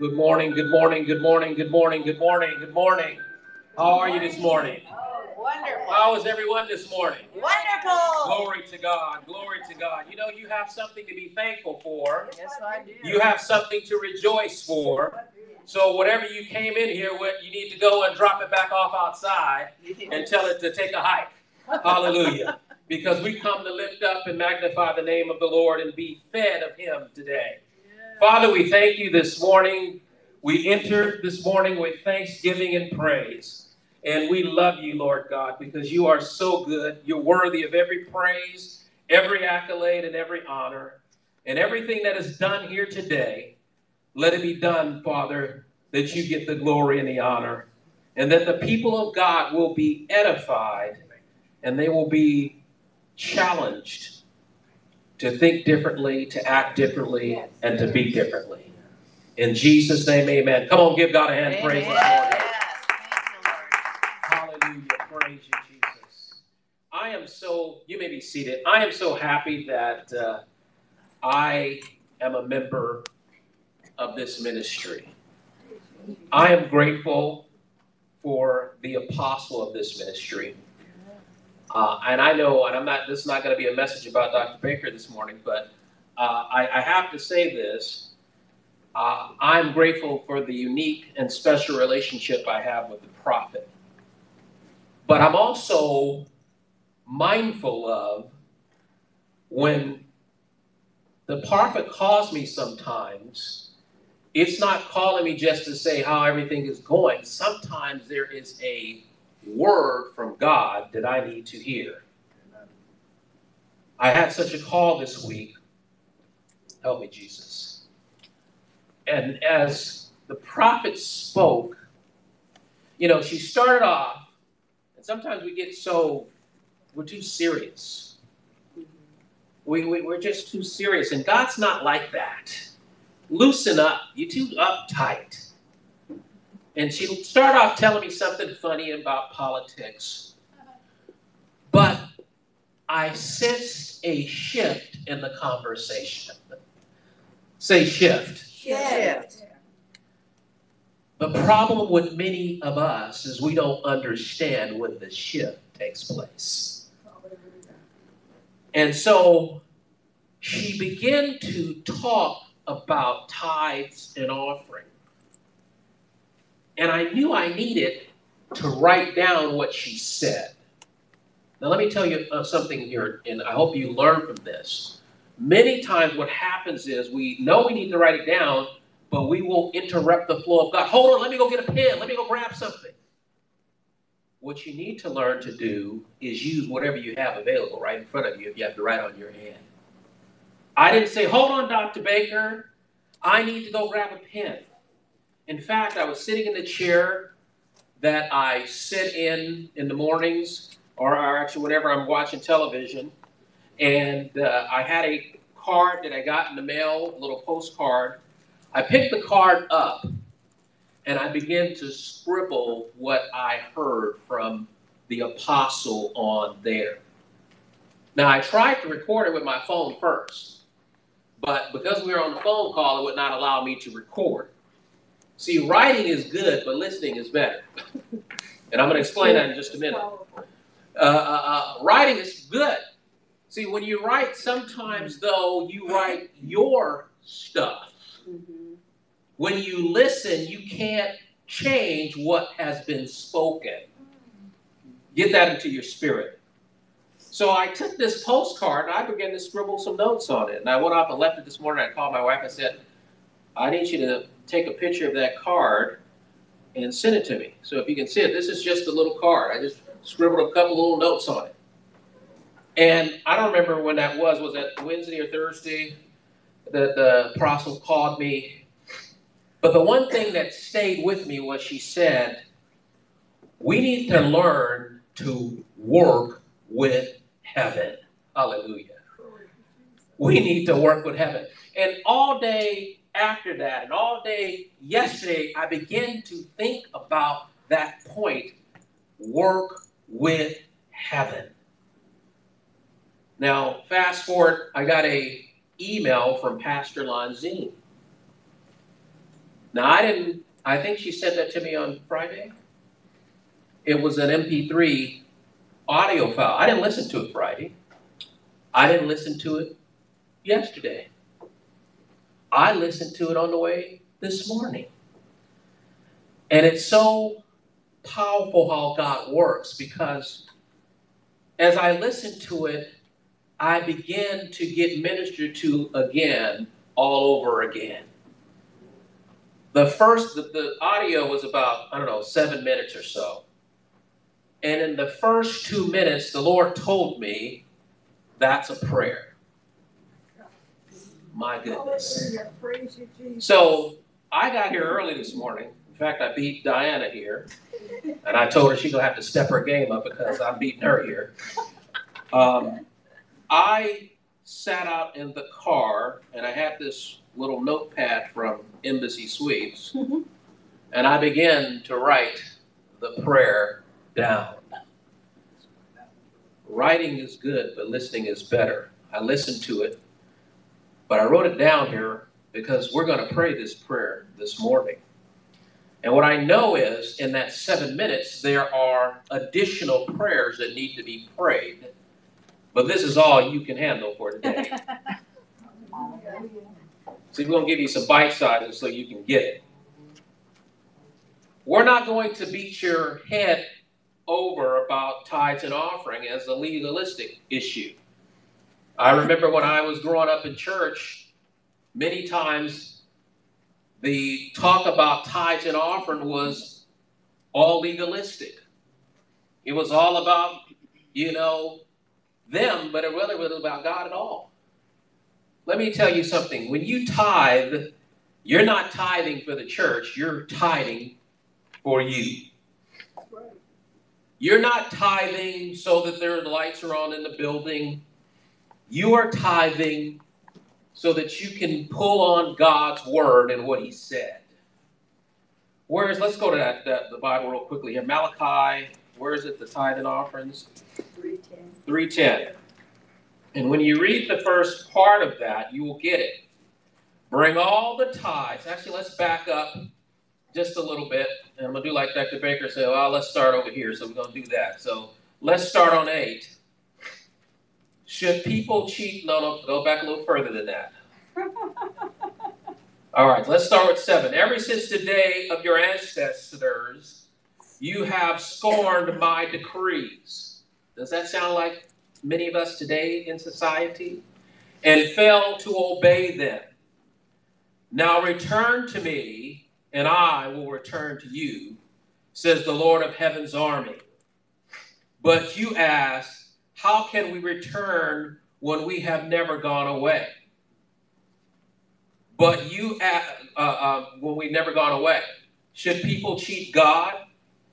Good morning, good morning, good morning, good morning, good morning, good morning. How are you this morning? Oh, wonderful. How is everyone this morning? Wonderful. Glory to God, glory to God. You know, you have something to be thankful for, Yes, I do. you have something to rejoice for. So, whatever you came in here with, you need to go and drop it back off outside and tell it to take a hike. Hallelujah. Because we come to lift up and magnify the name of the Lord and be fed of Him today. Father, we thank you this morning. We enter this morning with thanksgiving and praise. And we love you, Lord God, because you are so good. You're worthy of every praise, every accolade, and every honor. And everything that is done here today, let it be done, Father, that you get the glory and the honor. And that the people of God will be edified and they will be challenged to think differently, to act differently, and to be differently. In Jesus' name, amen. Come on, give God a hand praise this morning. Yes. Lord. Hallelujah. Praise you, Jesus. I am so, you may be seated. I am so happy that uh, I am a member of this ministry. I am grateful for the apostle of this ministry. Uh, and I know, and I'm not, this is not going to be a message about Dr. Baker this morning, but uh, I, I have to say this. Uh, I'm grateful for the unique and special relationship I have with the prophet. But I'm also mindful of when the prophet calls me sometimes, it's not calling me just to say how everything is going. Sometimes there is a word from God that I need to hear. I had such a call this week. Help me, Jesus. And as the prophet spoke, you know, she started off, and sometimes we get so, we're too serious. We, we, we're just too serious, and God's not like that. Loosen up. You're too uptight. And she started off telling me something funny about politics. But I sensed a shift in the conversation. Say shift. Shift. The problem with many of us is we don't understand when the shift takes place. And so she began to talk about tithes and offering. And I knew I needed to write down what she said. Now, let me tell you uh, something here, and I hope you learn from this. Many times, what happens is we know we need to write it down, but we will interrupt the flow of God. Hold on, let me go get a pen, let me go grab something. What you need to learn to do is use whatever you have available right in front of you if you have to write on your hand. I didn't say, hold on, Dr. Baker, I need to go grab a pen. In fact, I was sitting in the chair that I sit in in the mornings, or actually whenever I'm watching television, and uh, I had a card that I got in the mail, a little postcard. I picked the card up, and I began to scribble what I heard from the apostle on there. Now, I tried to record it with my phone first, but because we were on the phone call, it would not allow me to record. See, writing is good, but listening is better. and I'm going to explain that in just a minute. Uh, uh, uh, writing is good. See, when you write, sometimes though, you write your stuff. When you listen, you can't change what has been spoken. Get that into your spirit. So I took this postcard and I began to scribble some notes on it. And I went off and left it this morning. I called my wife and said, I need you to take a picture of that card and send it to me. So if you can see it, this is just a little card. I just scribbled a couple little notes on it. And I don't remember when that was. Was that Wednesday or Thursday that the apostle called me? But the one thing that stayed with me was she said, We need to learn to work with heaven. Hallelujah. We need to work with heaven. And all day after that, and all day yesterday, I began to think about that point work with heaven. Now, fast forward, I got a email from Pastor Lanzine. Now, I didn't, I think she sent that to me on Friday. It was an MP3 audio file. I didn't listen to it Friday. I didn't listen to it yesterday. I listened to it on the way this morning. And it's so powerful how God works because as I listen to it, I begin to get ministered to again, all over again. The first, the, the audio was about, I don't know, seven minutes or so. And in the first two minutes, the Lord told me that's a prayer. My goodness. So I got here early this morning. In fact, I beat Diana here. And I told her she's going to have to step her game up because I'm beating her here. Um, I sat out in the car and I had this little notepad from Embassy Suites. And I began to write the prayer down. Writing is good, but listening is better. I listened to it, but I wrote it down here because we're going to pray this prayer this morning. And what I know is in that seven minutes, there are additional prayers that need to be prayed. But this is all you can handle for today. See, we're going to give you some bite sizes so you can get it. We're not going to beat your head over about tithes and offering as a legalistic issue. I remember when I was growing up in church, many times the talk about tithes and offering was all legalistic. It was all about, you know, them, but it really wasn't about God at all. Let me tell you something. When you tithe, you're not tithing for the church, you're tithing for you. You're not tithing so that their lights are on in the building. You are tithing so that you can pull on God's word and what He said. Whereas, let's go to that, that the Bible real quickly here. Malachi, where is it? The tithe and offerings. 310. 310. And when you read the first part of that, you will get it. Bring all the tithes. Actually, let's back up just a little bit. And I'm going to do like Dr. Baker said, well, let's start over here. So we're going to do that. So let's start on 8. Should people cheat? No, no, go back a little further than that. All right, let's start with 7. Ever since the day of your ancestors, you have scorned my decrees. Does that sound like many of us today in society? And fail to obey them. Now return to me, and I will return to you, says the Lord of heaven's army. But you ask, how can we return when we have never gone away? But you, uh, uh, when we've never gone away, should people cheat God?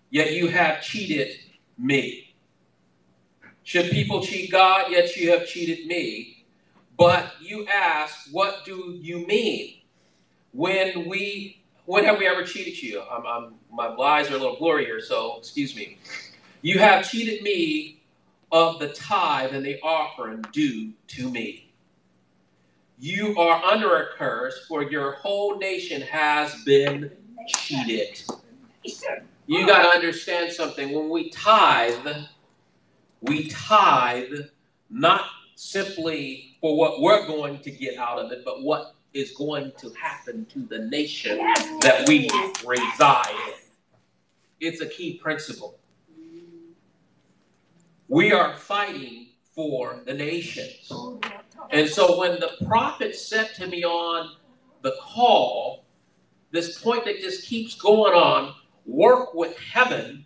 Yet you have cheated me. Should people cheat God? Yet you have cheated me. But you ask, what do you mean? When we, when have we ever cheated you? I'm, I'm, my eyes are a little blurry here, so excuse me. You have cheated me of the tithe and the offering due to me. You are under a curse, for your whole nation has been cheated. You got to understand something. When we tithe, we tithe not simply for what we're going to get out of it, but what is going to happen to the nation that we reside in. It's a key principle. We are fighting for the nations. And so when the prophet said to me on the call, this point that just keeps going on, work with heaven,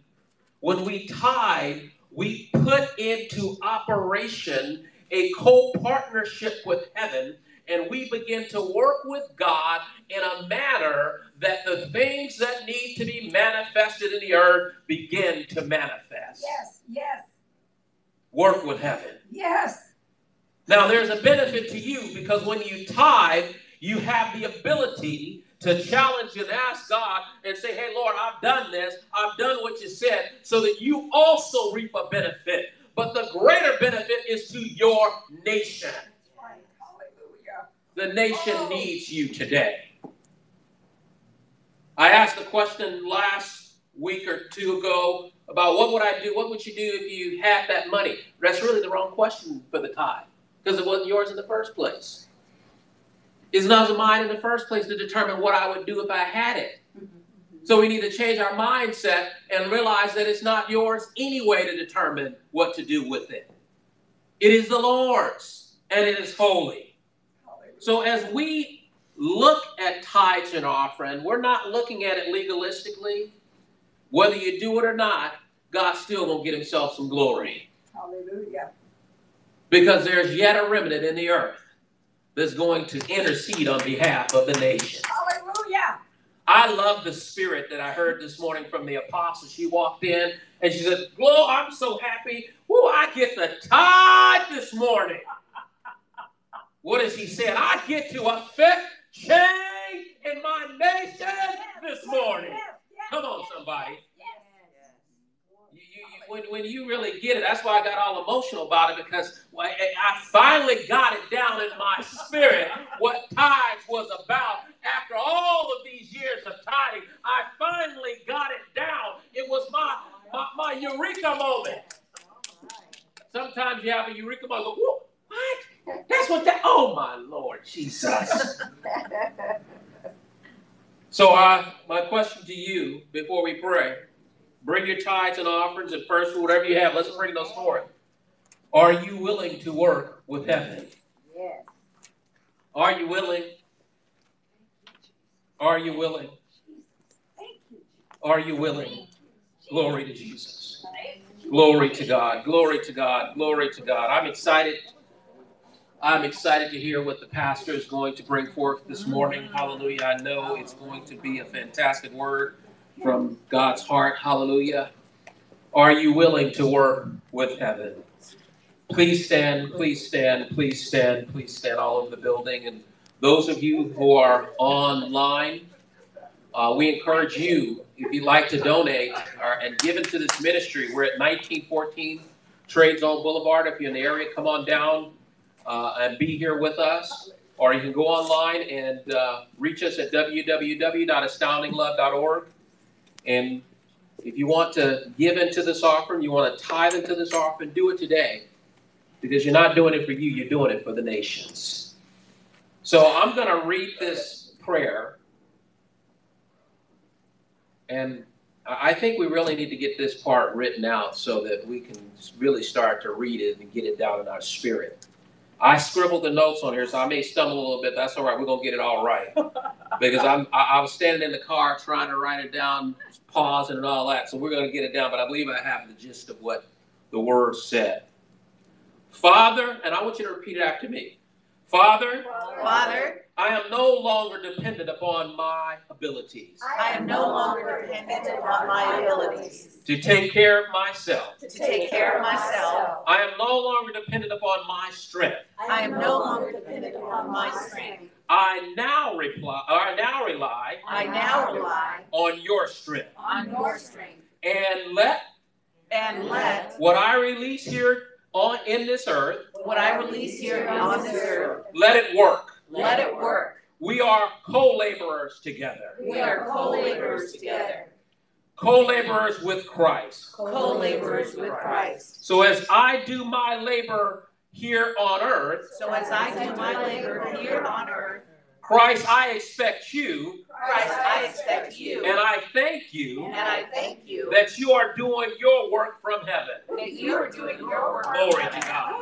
when we tithe, we put into operation a co partnership with heaven, and we begin to work with God in a manner that the things that need to be manifested in the earth begin to manifest. Yes, yes, Work with heaven. yes. Now, there's a benefit to you because when you tithe, you have the ability to challenge and ask God and say, Hey, Lord, I've done this. I've done what you said, so that you also reap a benefit. But the greater benefit is to your nation. Hallelujah. The nation oh. needs you today. I asked a question last week or two ago about what would I do? What would you do if you had that money? That's really the wrong question for the tithe because it wasn't yours in the first place. It's not mine in the first place to determine what I would do if I had it. Mm-hmm. So we need to change our mindset and realize that it's not yours anyway to determine what to do with it. It is the Lord's and it is holy. So as we look at tithes and offering, we're not looking at it legalistically. Whether you do it or not, God's still gonna get himself some glory. Hallelujah. Because there's yet a remnant in the earth that's going to intercede on behalf of the nation. Hallelujah. I love the spirit that I heard this morning from the apostle. She walked in and she said, Glow, I'm so happy. Woo, I get the tithe this morning. What does he say? I get to affect change in my nation this morning. Come on, somebody. When, when you really get it, that's why I got all emotional about it because well, I finally got it down in my spirit what tithes was about. After all of these years of tithing, I finally got it down. It was my, my, my eureka moment. Sometimes you have a eureka moment. Go, "Whoa, what? That's what that. Oh my Lord Jesus. So, I, my question to you before we pray bring your tithes and offerings and first whatever you have, let's bring those forth. Are you willing to work with heaven? Yes. Are you willing? Are you willing? Are you willing? Glory to Jesus. Glory to God. Glory to God. Glory to God. I'm excited. I'm excited to hear what the pastor is going to bring forth this morning. Hallelujah. I know it's going to be a fantastic word from God's heart. Hallelujah. Are you willing to work with heaven? Please stand, please stand, please stand, please stand all over the building. And those of you who are online, uh, we encourage you, if you'd like to donate or, and give into this ministry, we're at 1914 Trade Zone Boulevard. If you're in the area, come on down uh, and be here with us. Or you can go online and uh, reach us at www.astoundinglove.org. And if you want to give into this offering, you want to tithe into this offering, do it today. Because you're not doing it for you, you're doing it for the nations. So I'm going to read this prayer. And I think we really need to get this part written out so that we can really start to read it and get it down in our spirit. I scribbled the notes on here, so I may stumble a little bit. That's all right. We're gonna get it all right because I'm I, I was standing in the car trying to write it down, pausing and all that. So we're gonna get it down. But I believe I have the gist of what the word said. Father, and I want you to repeat it after me. Father, Father, I am no longer dependent upon my abilities I am no longer dependent upon my abilities to take care of myself. to take care of myself. I am no longer dependent upon my strength. I am no longer dependent upon my strength. I now reply, or I now rely I now rely on your strength. on your strength. And let And let what I release here on in this earth, what I release here on this earth, let it work. let it work. We are co-laborers together. We are co-laborers together, Co-laborers with Christ. co-laborers with Christ. So as I do my labor here on earth, So as I do my labor here on earth, Christ, I expect you. Christ, I expect you, and I thank you and I thank you. that you are doing your work from heaven. that you are doing your work. Glory to God.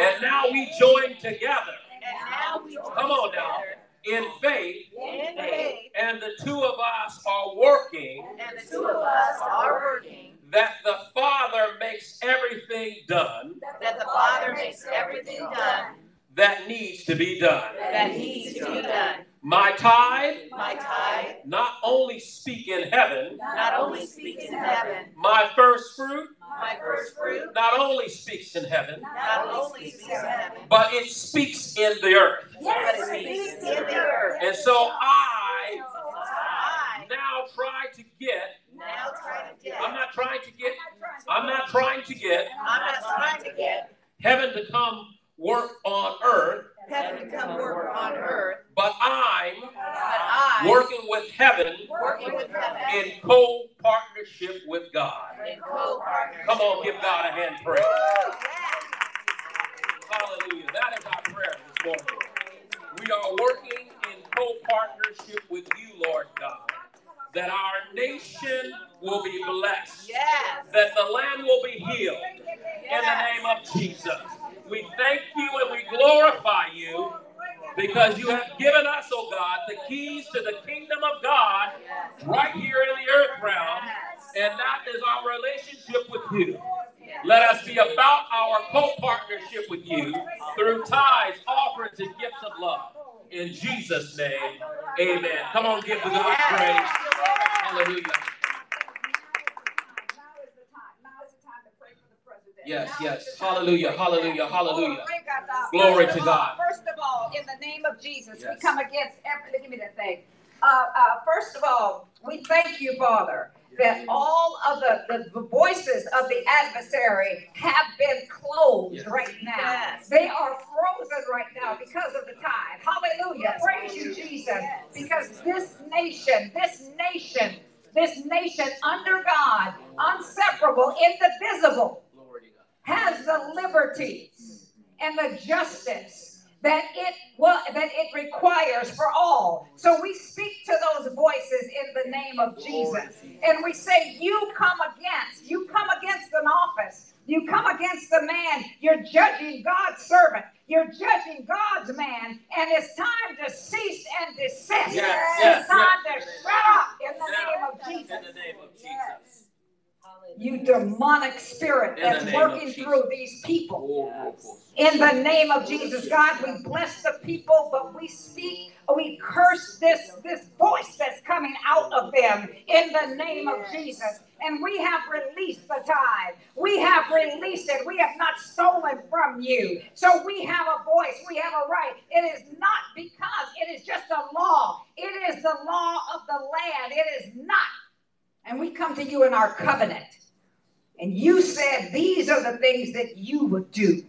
And now we join together. And now we join Come on now. in faith, in faith, and the two of us are working. And the two of us are working, that the Father makes everything done. That the Father makes everything done that needs to be done. that needs to be done. My tithe My tithe not only speak in heaven, not only speaks in heaven, my first fruit my first fruit not only speaks in heaven, not only speaks in heaven, but it speaks in the earth. but it speaks in the earth. And so I So I now try to get, now try to get, I'm not trying to get, I'm not trying to get I'm not trying to get heaven to come work on earth, heaven work on earth, but I'm but I working with heaven Working with heaven. in co-partnership with God. Co-partnership. Come on, give God a hand praise. Hallelujah. That is our prayer this morning. We are working in co-partnership with you, Lord God, that our nation will be blessed, Yes. that the land will be healed in the name of Jesus. We thank you and we glorify you because you have given us, oh God, the keys to the kingdom of God right here in the earth realm, and that is our relationship with you. Let us be about our co-partnership with you through tithes, offerings, and gifts of love. In Jesus' name, amen. Come on, give the God praise. Hallelujah. Yes, yes. Hallelujah, hallelujah, hallelujah. Glory to God. First of all, in the name of Jesus, we come against every, give me that thing. Uh, uh, first of all, we thank you, Father, that all of the, the, the voices of the adversary have been closed Yes. right now. Yes. They are frozen right now because of the tithe. Hallelujah. Praise you, Jesus. Because this nation, this nation, this nation under God, unseparable, indivisible, Glory to God. Has the liberties and the justice that it well, that it requires for all. So we speak to those voices in the name of Jesus. And we say, You come against, you come against an office, you come against the man, you're judging God's servant, you're judging God's man, and it's time to cease and desist. Yes, yes, it's time to shut up in the name of Jesus. In the name of Jesus. You demonic spirit that's working through these people. Oh, In the name of Jesus, God, we bless the people, but we speak, we curse this, this voice that's coming out of them in the name of Jesus. And we have released the tithe. We have released it. We have not stolen from you. So we have a voice. We have a right. It is not because it is just a law. It is the law of the land. It is not. And we come to you in our covenant. And you said these are the things that you would do.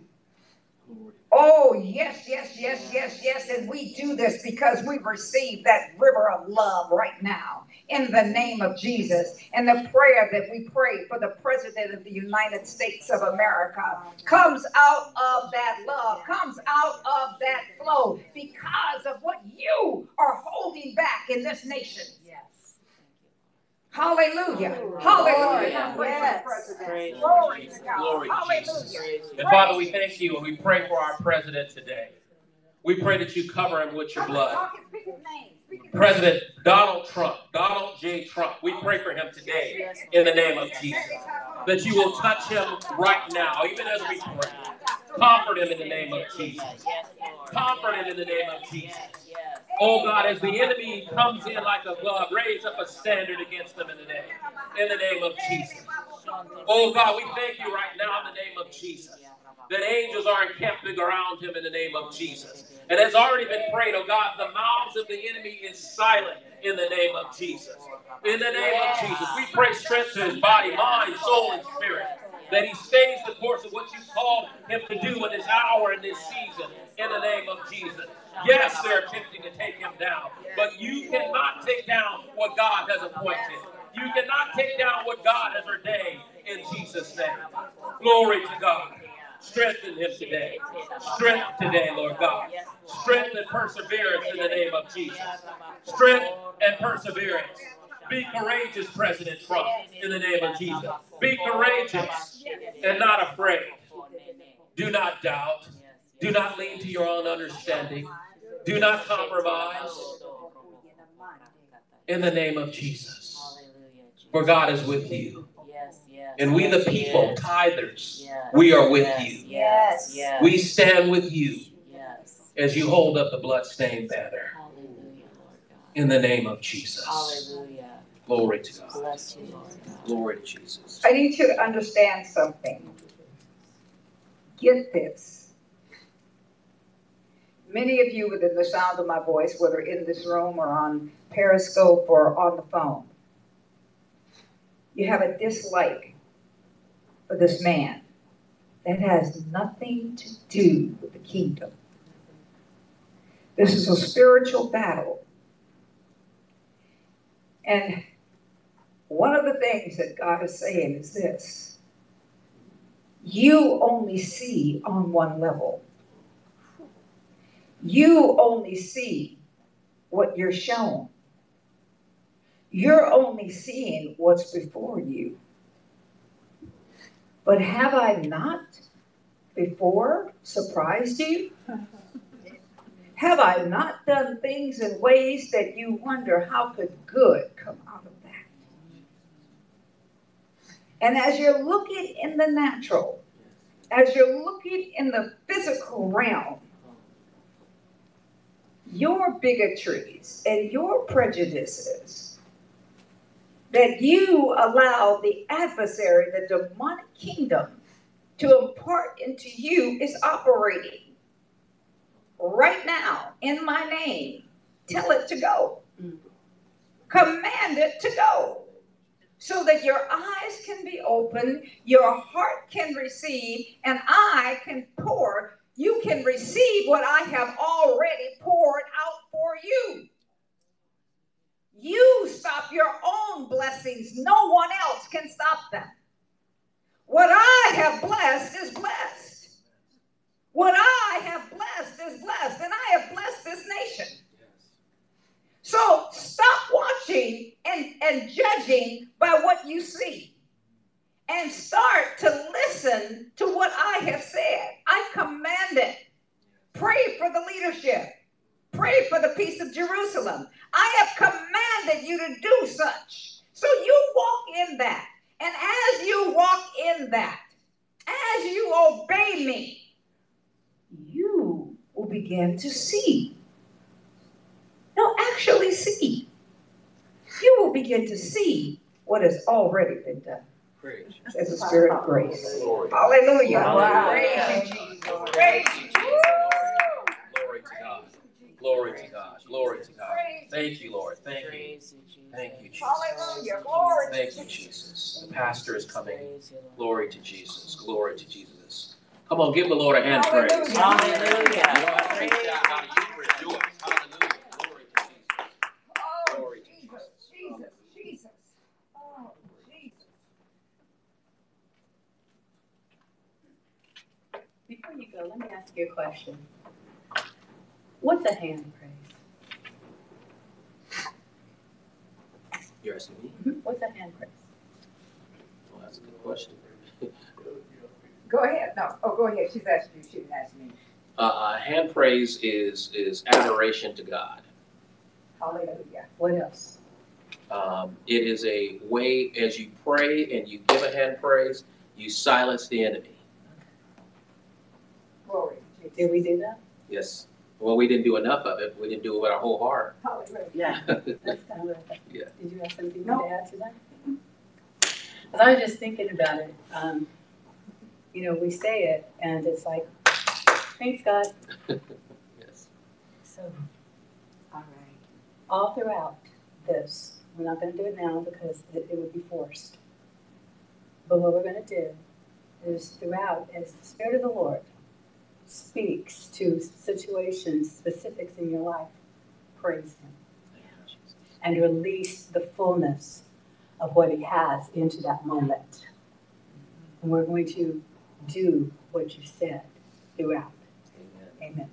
Oh, yes, yes, yes, yes, yes. And we do this because we've received that river of love right now in the name of Jesus. And the prayer that we pray for the President of the United States of America comes out of that love, comes out of that flow because of what you are holding back in this nation. Hallelujah. Hallelujah. Yes. President. Glory to God. Glory to Hallelujah. And Father, we thank you and we pray for our president today. We pray that you cover him with your blood. Talk and speak his name. Speak his name. President Donald Trump, Donald J. Trump, we pray for him today in the name of Jesus. That you will touch him right now, even as we pray. Comfort him in the name of Jesus. Comfort him in the name of Jesus. Oh God, as the enemy comes in like a glove, raise up a standard against them in the name, in the name of Jesus. Oh God, we thank you right now in the name of Jesus. That angels are encamping around him in the name of Jesus. And has already been prayed, oh God, the mouths of the enemy is silent in the name of Jesus. In the name of Jesus, we pray strength to his body, mind, soul, and spirit. That he stays the course of what you called him to do in this hour, in this season, in the name of Jesus. Yes, they're attempting to take him down, but you cannot take down what God has appointed. You cannot take down what God has ordained in Jesus' name. Glory to God. Strengthen him today. Strength today, Lord God. Strength and perseverance in the name of Jesus. Strength and perseverance. Be courageous, President Trump, in the name of Jesus. Be courageous and not afraid. Do not doubt. Do not lean to your own understanding. Do not compromise in the name of Jesus. For God is with you. And we, the people, tithers, we are with you. We stand with you as you hold up the bloodstained banner in the name of Jesus. Glory to God. God. Glory to Jesus. I need you to understand something. Get this. Many of you within the sound of my voice, whether in this room or on Periscope or on the phone, you have a dislike for this man that has nothing to do with the kingdom. This is a spiritual battle. And one of the things that God is saying is this you only see on one level, you only see what you're shown. You're only seeing what's before you. But have I not before surprised you? Have I not done things in ways that you wonder how could good come out of that? And as you're looking in the natural, as you're looking in the physical realm, your bigotries and your prejudices that you allow the adversary, the demonic kingdom, to impart into you is operating right now in my name. Tell it to go. Command it to go. So that your eyes can be open, your heart can receive, and I can pour. You can receive what I have already poured out for you. You stop your own blessings, no one else can stop them. What I have blessed is blessed. What I have blessed is blessed, and I have blessed this nation. So stop watching and, and judging by what you see. And start to listen to what I have said. I command it. Pray for the leadership. Pray for the peace of Jerusalem. I have commanded you to do such. So you walk in that. And as you walk in that, as you obey me, you will begin to see. No, actually see. You will begin to see what has already been done. Praise. Says the Spirit of grace. Glory. Hallelujah. Wow. Praise you, Jesus. Glory Praise to you, Jesus. Jesus. Glory to God. Glory to God. Glory to God. Thank you, Lord. Thank you. Praise you, Jesus. Thank you, Jesus. Hallelujah. Glory to Thank you, Jesus. Jesus. The pastor is coming. Praise you, Lord. Glory to Jesus. Glory to Jesus. Come on, give the Lord a hand praise. Hallelujah. Hallelujah. Praise God. How you rejoice. Hallelujah. Glory to Jesus. Oh, Glory to Jesus, Jesus. Jesus, Jesus. Oh, Jesus. Go, let me ask you a question. What's a hand praise? You're asking me? What's a hand praise? Well, that's a good question. Go ahead. No. Oh, go ahead. She's asked you. She didn't ask me. Uh, uh, hand praise is is adoration to God. Hallelujah. What else? Um, it is a way as you pray and you give a hand praise, you silence the enemy. Glory. Did we do that? Yes. Well, we didn't do enough of it. We didn't do it with our whole heart. Hallelujah. Yeah. That's kind of what I thought. Yeah. Did you have something No. to add to that? Because I was just thinking about it. Um, you know, we say it and it's like, thanks God. yes. So, all right. All throughout this, we're not going to do it now because it, it would be forced. But what we're going to do is throughout, as the Spirit of the Lord speaks to situations, specifics in your life, praise Him and release the fullness of what He has into that moment. And we're going to do what you said throughout. Amen. Amen.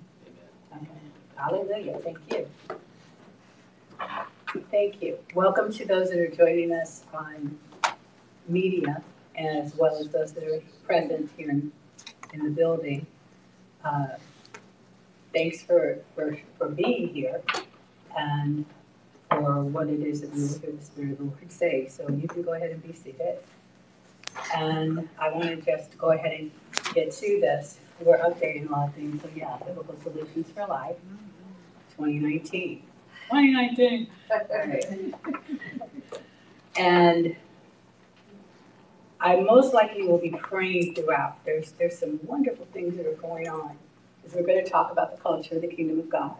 Amen. Hallelujah. Thank you. Thank you. Welcome to those that are joining us on media as well as those that are present here in, in the building. Uh, Thanks for, for, for being here and for what it is that we will hear the Spirit of the Lord say. So you can go ahead and be seated. And I want to just go ahead and get to this. We're updating a lot of things, so yeah, Biblical Solutions for Life, 2019. 2019. And I most likely will be praying throughout. There's, there's some wonderful things that are going on. Because we're going to talk about the culture of the kingdom of God.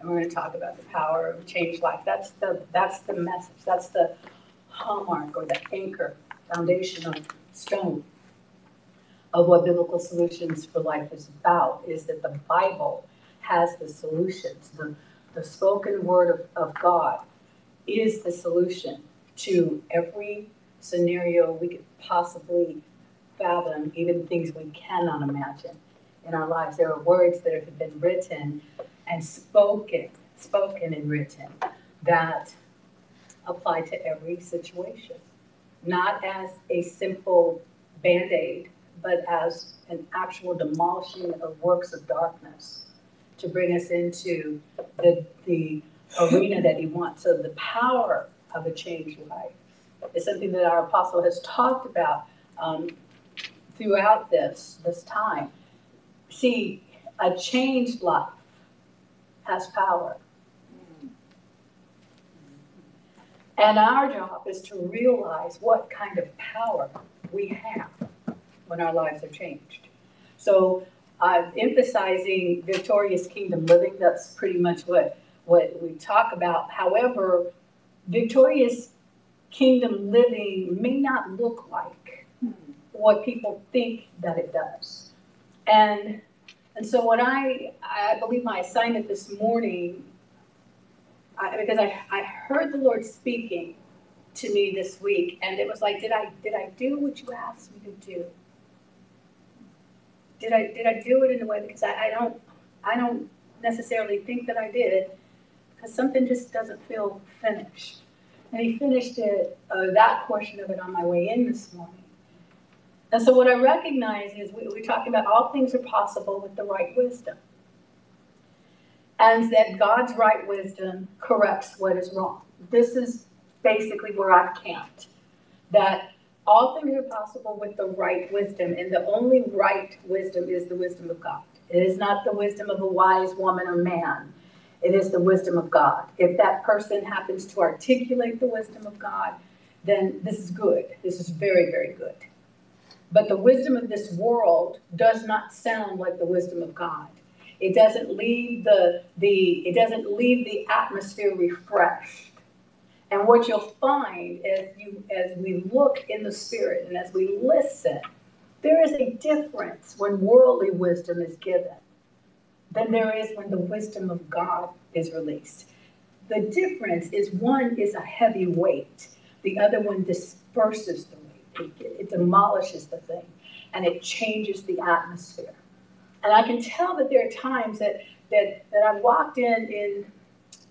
And we're going to talk about the power of change life. That's the, that's the message. That's the hallmark or the anchor, foundational stone of what Biblical Solutions for Life is about, is that the Bible has the solutions, the, the spoken word of, of God is the solution to every scenario we could possibly fathom, even things we cannot imagine in our lives. There are words that have been written and spoken, spoken and written that apply to every situation. Not as a simple Band-Aid, but as an actual demolishing of works of darkness to bring us into the, the arena that he wants. So the power of a changed life is something that our apostle has talked about um, throughout this, this time. See, a changed life has power. And our job is to realize what kind of power we have when our lives are changed. So I'm emphasizing victorious kingdom living. That's pretty much what, what we talk about. However, victorious kingdom living may not look like what people think that it does. And and so what I I believe my assignment this morning, I, because I, I heard the Lord speaking to me this week, and it was like, did I did I do what you asked me to do? Did I did I do it in a way because I, I don't I don't necessarily think that I did because something just doesn't feel finished. And he finished it uh, that portion of it on my way in this morning. And so what I recognize is we, we're talking about all things are possible with the right wisdom. And that God's right wisdom corrects what is wrong. This is basically where I've camped. That all things are possible with the right wisdom, and the only right wisdom is the wisdom of God. It is not the wisdom of a wise woman or man. It is the wisdom of God. If that person happens to articulate the wisdom of God, then this is good. This is very, very good. But the wisdom of this world does not sound like the wisdom of God. It doesn't leave the, the it doesn't leave the atmosphere refreshed. And what you'll find as you as we look in the spirit and as we listen, there is a difference when worldly wisdom is given than there is when the wisdom of God is released. The difference is one is a heavy weight, the other one disperses the weight, it, it demolishes the thing, and it changes the atmosphere. And I can tell that there are times that that that I've walked in in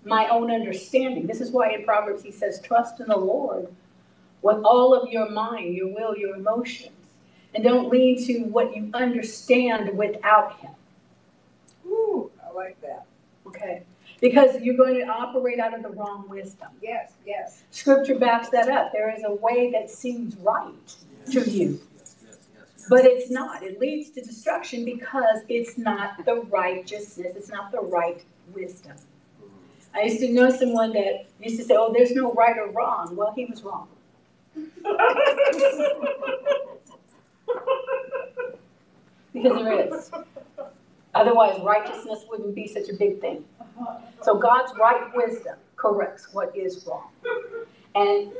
my own understanding. This is why in Proverbs he says, "Trust in the Lord with all of your mind, your will, your emotions, and don't lean to what you understand without Him." Ooh, I like that. Okay, because you're going to operate out of the wrong wisdom. Yes, yes. Scripture backs that up. There is a way that seems right to you, but it's not. It leads to destruction because it's not the righteousness, it's not the right wisdom. Mm-hmm. I used to know someone that used to say, Oh, there's no right or wrong. Well, he was wrong. Because there is. Otherwise, righteousness wouldn't be such a big thing. So God's right wisdom corrects what is wrong. And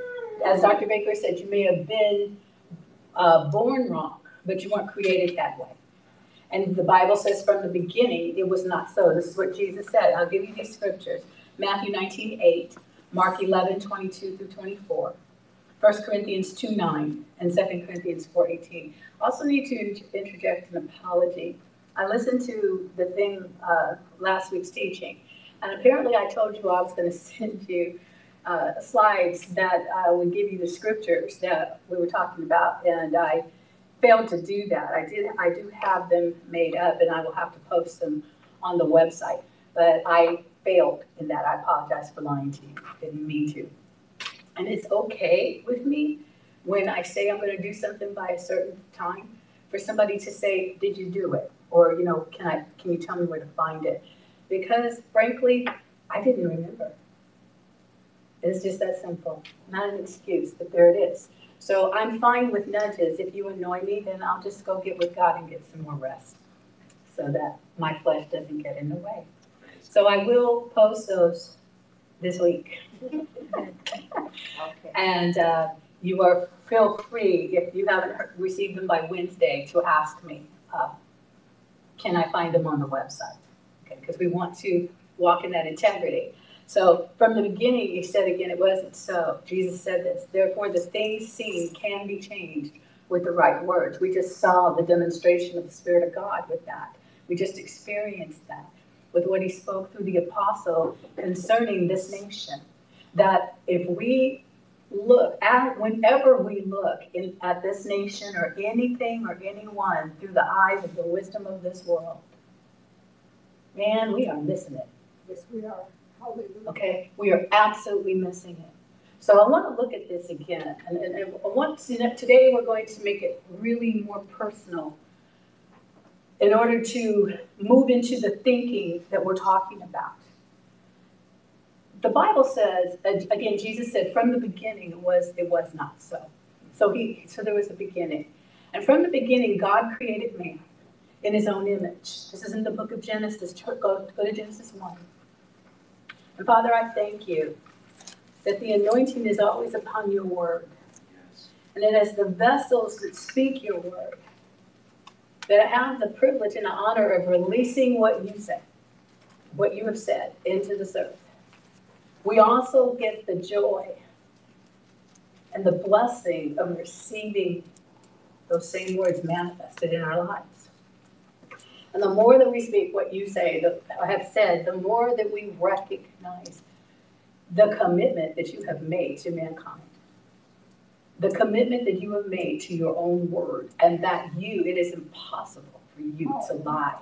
as Dr. Baker said, you may have been uh, born wrong, but you weren't created that way. And the Bible says from the beginning it was not so. This is what Jesus said. I'll give you these scriptures Matthew 19 8, Mark 11 22 through 24, 1 Corinthians 2 9, and 2 Corinthians 4 18. Also, need to interject an apology. I listened to the thing uh, last week's teaching, and apparently I told you I was going to send you uh, slides that uh, would give you the scriptures that we were talking about, and I failed to do that. I did. I do have them made up, and I will have to post them on the website. But I failed in that. I apologize for lying to you. Didn't mean to. And it's okay with me when I say I'm going to do something by a certain time for somebody to say, "Did you do it?" Or you know, "Can I? Can you tell me where to find it?" Because frankly, I didn't remember. It's just that simple. Not an excuse, but there it is. So I'm fine with nudges. If you annoy me, then I'll just go get with God and get some more rest so that my flesh doesn't get in the way. So I will post those this week. Okay. And uh, you are, feel free, if you haven't received them by Wednesday, to ask me, uh, can I find them on the website? Okay, because we want to walk in that integrity. So from the beginning, he said again, it wasn't so. Jesus said this. Therefore, the things seen can be changed with the right words. We just saw the demonstration of the Spirit of God with that. We just experienced that with what he spoke through the apostle concerning this nation. That if we look at, whenever we look in, at this nation or anything or anyone through the eyes of the wisdom of this world, man, we are missing it. Yes, we are. Hallelujah. Okay, we are absolutely missing it. So I want to look at this again, and, and, and I want to, today we're going to make it really more personal in order to move into the thinking that we're talking about. The Bible says, again, Jesus said, from the beginning it was it was not so. So he so there was a beginning. And from the beginning, God created man in his own image. This is in the book of Genesis. Go, go to Genesis 1. And Father, I thank you that the anointing is always upon your word. And that as the vessels that speak your word, that I have the privilege and the honor of releasing what you say, what you have said into this earth. We also get the joy and the blessing of receiving those same words manifested in our lives. And the more that we speak what you say, the, I have said, the more that we recognize the commitment that you have made to mankind, the commitment that you have made to your own word, and that you, it is impossible for you to lie.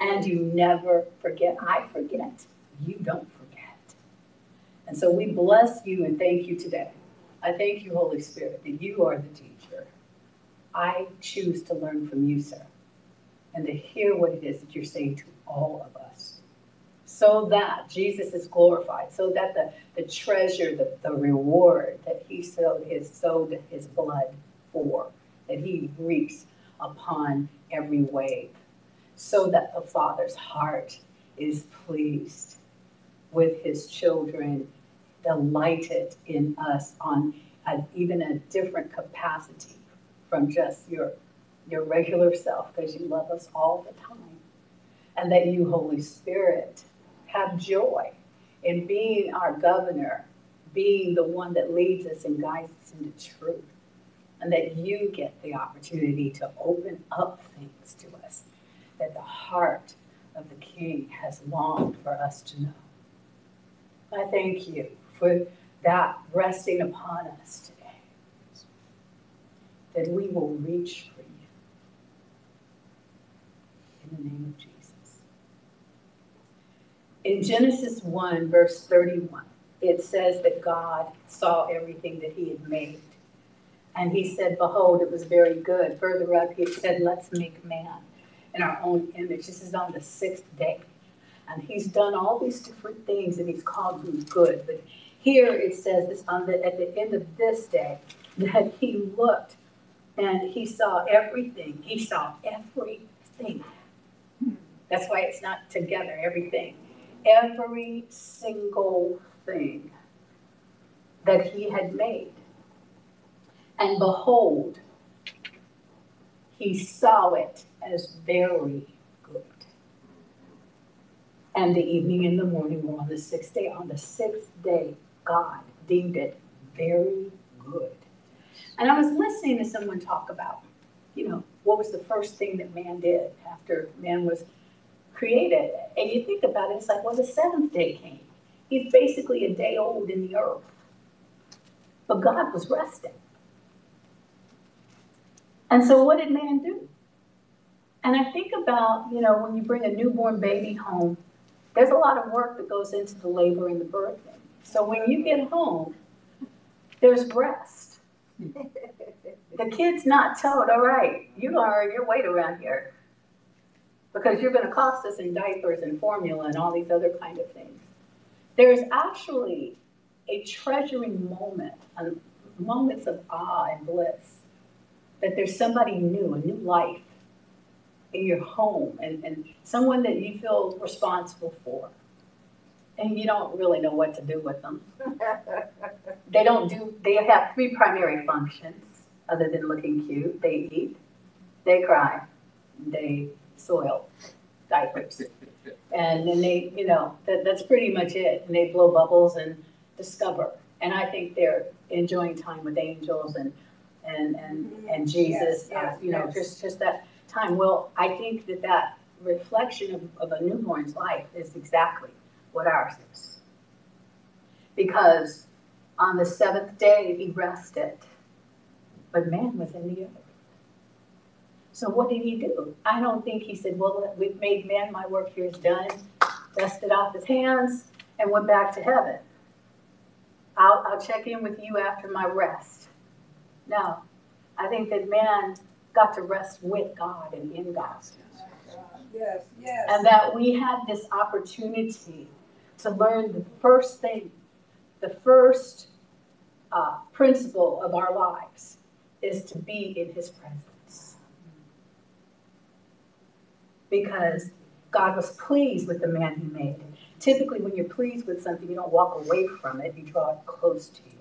And you never forget. I forget. You don't forget. And so we bless you and thank you today. I thank you, Holy Spirit, that you are the teacher. I choose to learn from you, sir and to hear what it is that you're saying to all of us. So that Jesus is glorified, so that the, the treasure, the, the reward that he sowed his, sowed his blood for, that he reaps upon every wave, so that the Father's heart is pleased with his children, delighted in us on a, even a different capacity from just your your regular self because you love us all the time. And that you, Holy Spirit, have joy in being our governor, being the one that leads us and guides us into truth. And that you get the opportunity to open up things to us that the heart of the King has longed for us to know. I thank you for that resting upon us today. That we will reach for you. in the name of Jesus. In Genesis 1, verse 31, it says that God saw everything that he had made. And he said, Behold, it was very good. Further up, he said, Let's make man in our own image. This is on the sixth day. And he's done all these different things and he's called them good. But here it says this on the at the end of this day that he looked and he saw everything. He saw everything that's why it's not together, everything. Every single thing that he had made. And behold, he saw it as very good. And the evening and the morning were on the sixth day. On the sixth day, God deemed it very good. And I was listening to someone talk about, you know, what was the first thing that man did after man was created. And you think about it, it's like, well, the seventh day came. He's basically a day old in the earth. But God was resting. And so what did man do? And I think about, you know, when you bring a newborn baby home, there's a lot of work that goes into the labor and the birthing. So when you get home, there's rest. the kid's not told, all right, you are your weight around here because you're going to cost us in diapers and formula and all these other kind of things. There's actually a treasuring moment, um, moments of awe and bliss, that there's somebody new, a new life in your home, and, and someone that you feel responsible for. And you don't really know what to do with them. they don't do, they have three primary functions other than looking cute. They eat, they cry, they soil diapers. And then they, you know, that, that's pretty much it. And they blow bubbles and discover. And I think they're enjoying time with angels and, and, and, and Jesus, Yes, yes, uh, you know, yes. just, just that time. Well, I think that that reflection of, of a newborn's life is exactly what ours is. Because on the seventh day, he rested, but man was in the earth. So what did he do? I don't think he said, well, we've made man, my work here is done, dusted off his hands, and went back to heaven. I'll, I'll check in with you after my rest. No, I think that man got to rest with God and in God. Yes, yes. And that we had this opportunity to learn the first thing, the first uh, principle of our lives is to be in His presence. Because God was pleased with the man He made. Typically, when you're pleased with something, you don't walk away from it, you draw it close to you.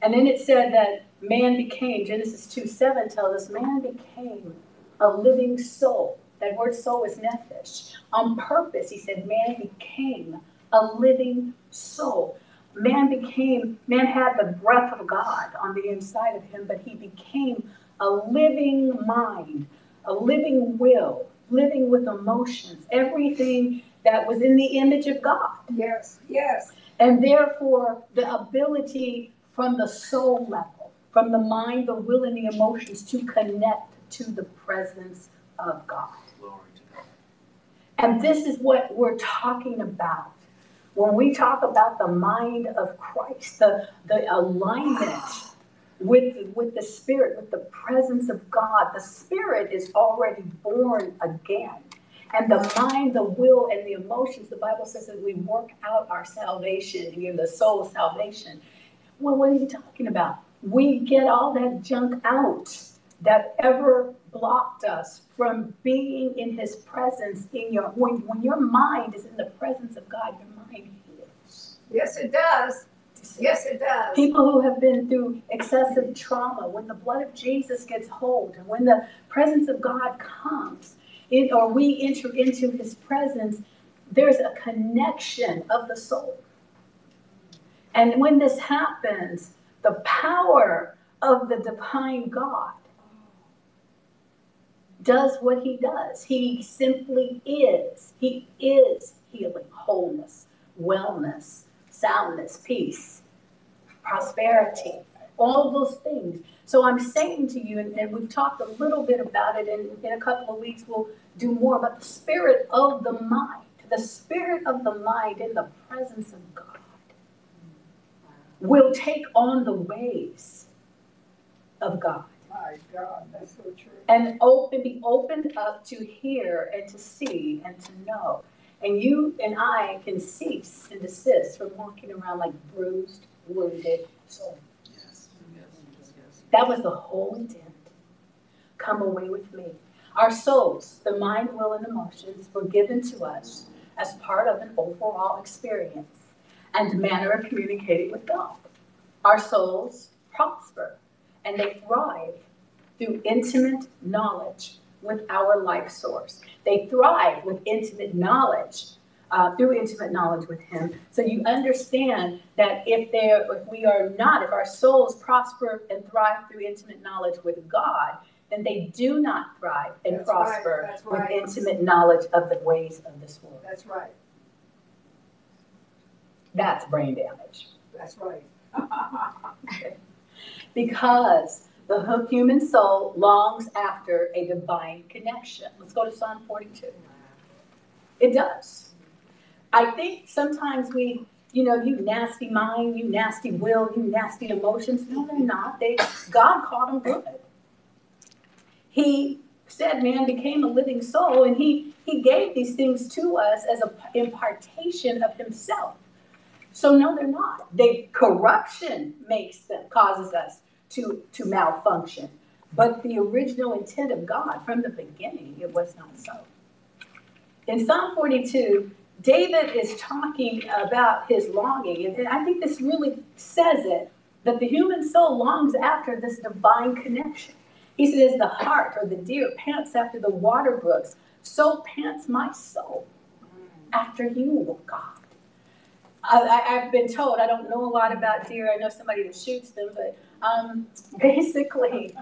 And then it said that man became, Genesis 2 7 tells us, man became a living soul. That word soul is nephesh. On purpose, he said, man became a living soul. Man became, man had the breath of God on the inside of him, but he became a living mind, a living will, living with emotions, everything that was in the image of God. Yes, yes. And therefore, the ability from the soul level, from the mind, the will, and the emotions to connect to the presence of God. Glory to God. And this is what we're talking about. When we talk about the mind of Christ, the, the alignment with, with the Spirit, with the presence of God, the Spirit is already born again. And the mind, the will, and the emotions, the Bible says that we work out our salvation, you know, the soul salvation. Well, what are you talking about? We get all that junk out that ever blocked us from being in his presence in your when, when your mind is in the presence of God, your mind. Yes, it does. Yes, it does. People who have been through excessive trauma, when the blood of Jesus gets hold, and when the presence of God comes, in, or we enter into his presence, there's a connection of the soul. And when this happens, the power of the divine God does what he does. He simply is. He is healing, wholeness, wellness, soundness, peace, prosperity, all those things. So I'm saying to you, and, and we've talked a little bit about it, and in a couple of weeks we'll do more about the spirit of the mind, the spirit of the mind in the presence of God will take on the ways of God My God, that's so true. and open, be opened up to hear and to see and to know. And you and I can cease and desist from walking around like bruised, wounded soul. Yes, yes, yes. That was the whole intent. Come away with me. Our souls, the mind, will, and emotions were given to us as part of an overall experience and manner of communicating with God. Our souls prosper and they thrive through intimate knowledge with our life source. They thrive with intimate knowledge, uh, through intimate knowledge with Him. So you understand that if if we are not, if our souls prosper and thrive through intimate knowledge with God, then they do not thrive and That's right, prosper that's with right. intimate knowledge of the ways of this world. That's right, That's brain damage. that's right. Because the hu- human soul longs after a divine connection. Let's go to Psalm 42. It does. I think sometimes we, you know, you nasty mind, you nasty will, you nasty emotions. No, they're not. They God called them good. He said man became a living soul and he he gave these things to us as a impartation of himself. So no, they're not. They corruption makes them causes us to to malfunction. But the original intent of God from the beginning, it was not so. In Psalm 42, David is talking about his longing, and I think this really says it that the human soul longs after this divine connection. He says, The hart or the deer pants after the water brooks, so pants my soul after you, God. I, I've been told, I don't know a lot about deer, I know somebody that shoots them, but, um, basically,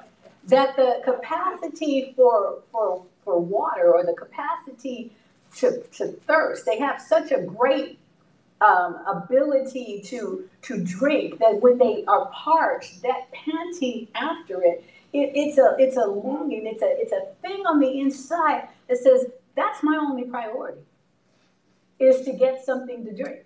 that the capacity for, for, for water or the capacity to, to thirst, they have such a great um, ability to to drink that when they are parched, that panting after it, it, it's a it's a longing, it's a it's a thing on the inside that says that's my only priority, is to get something to drink.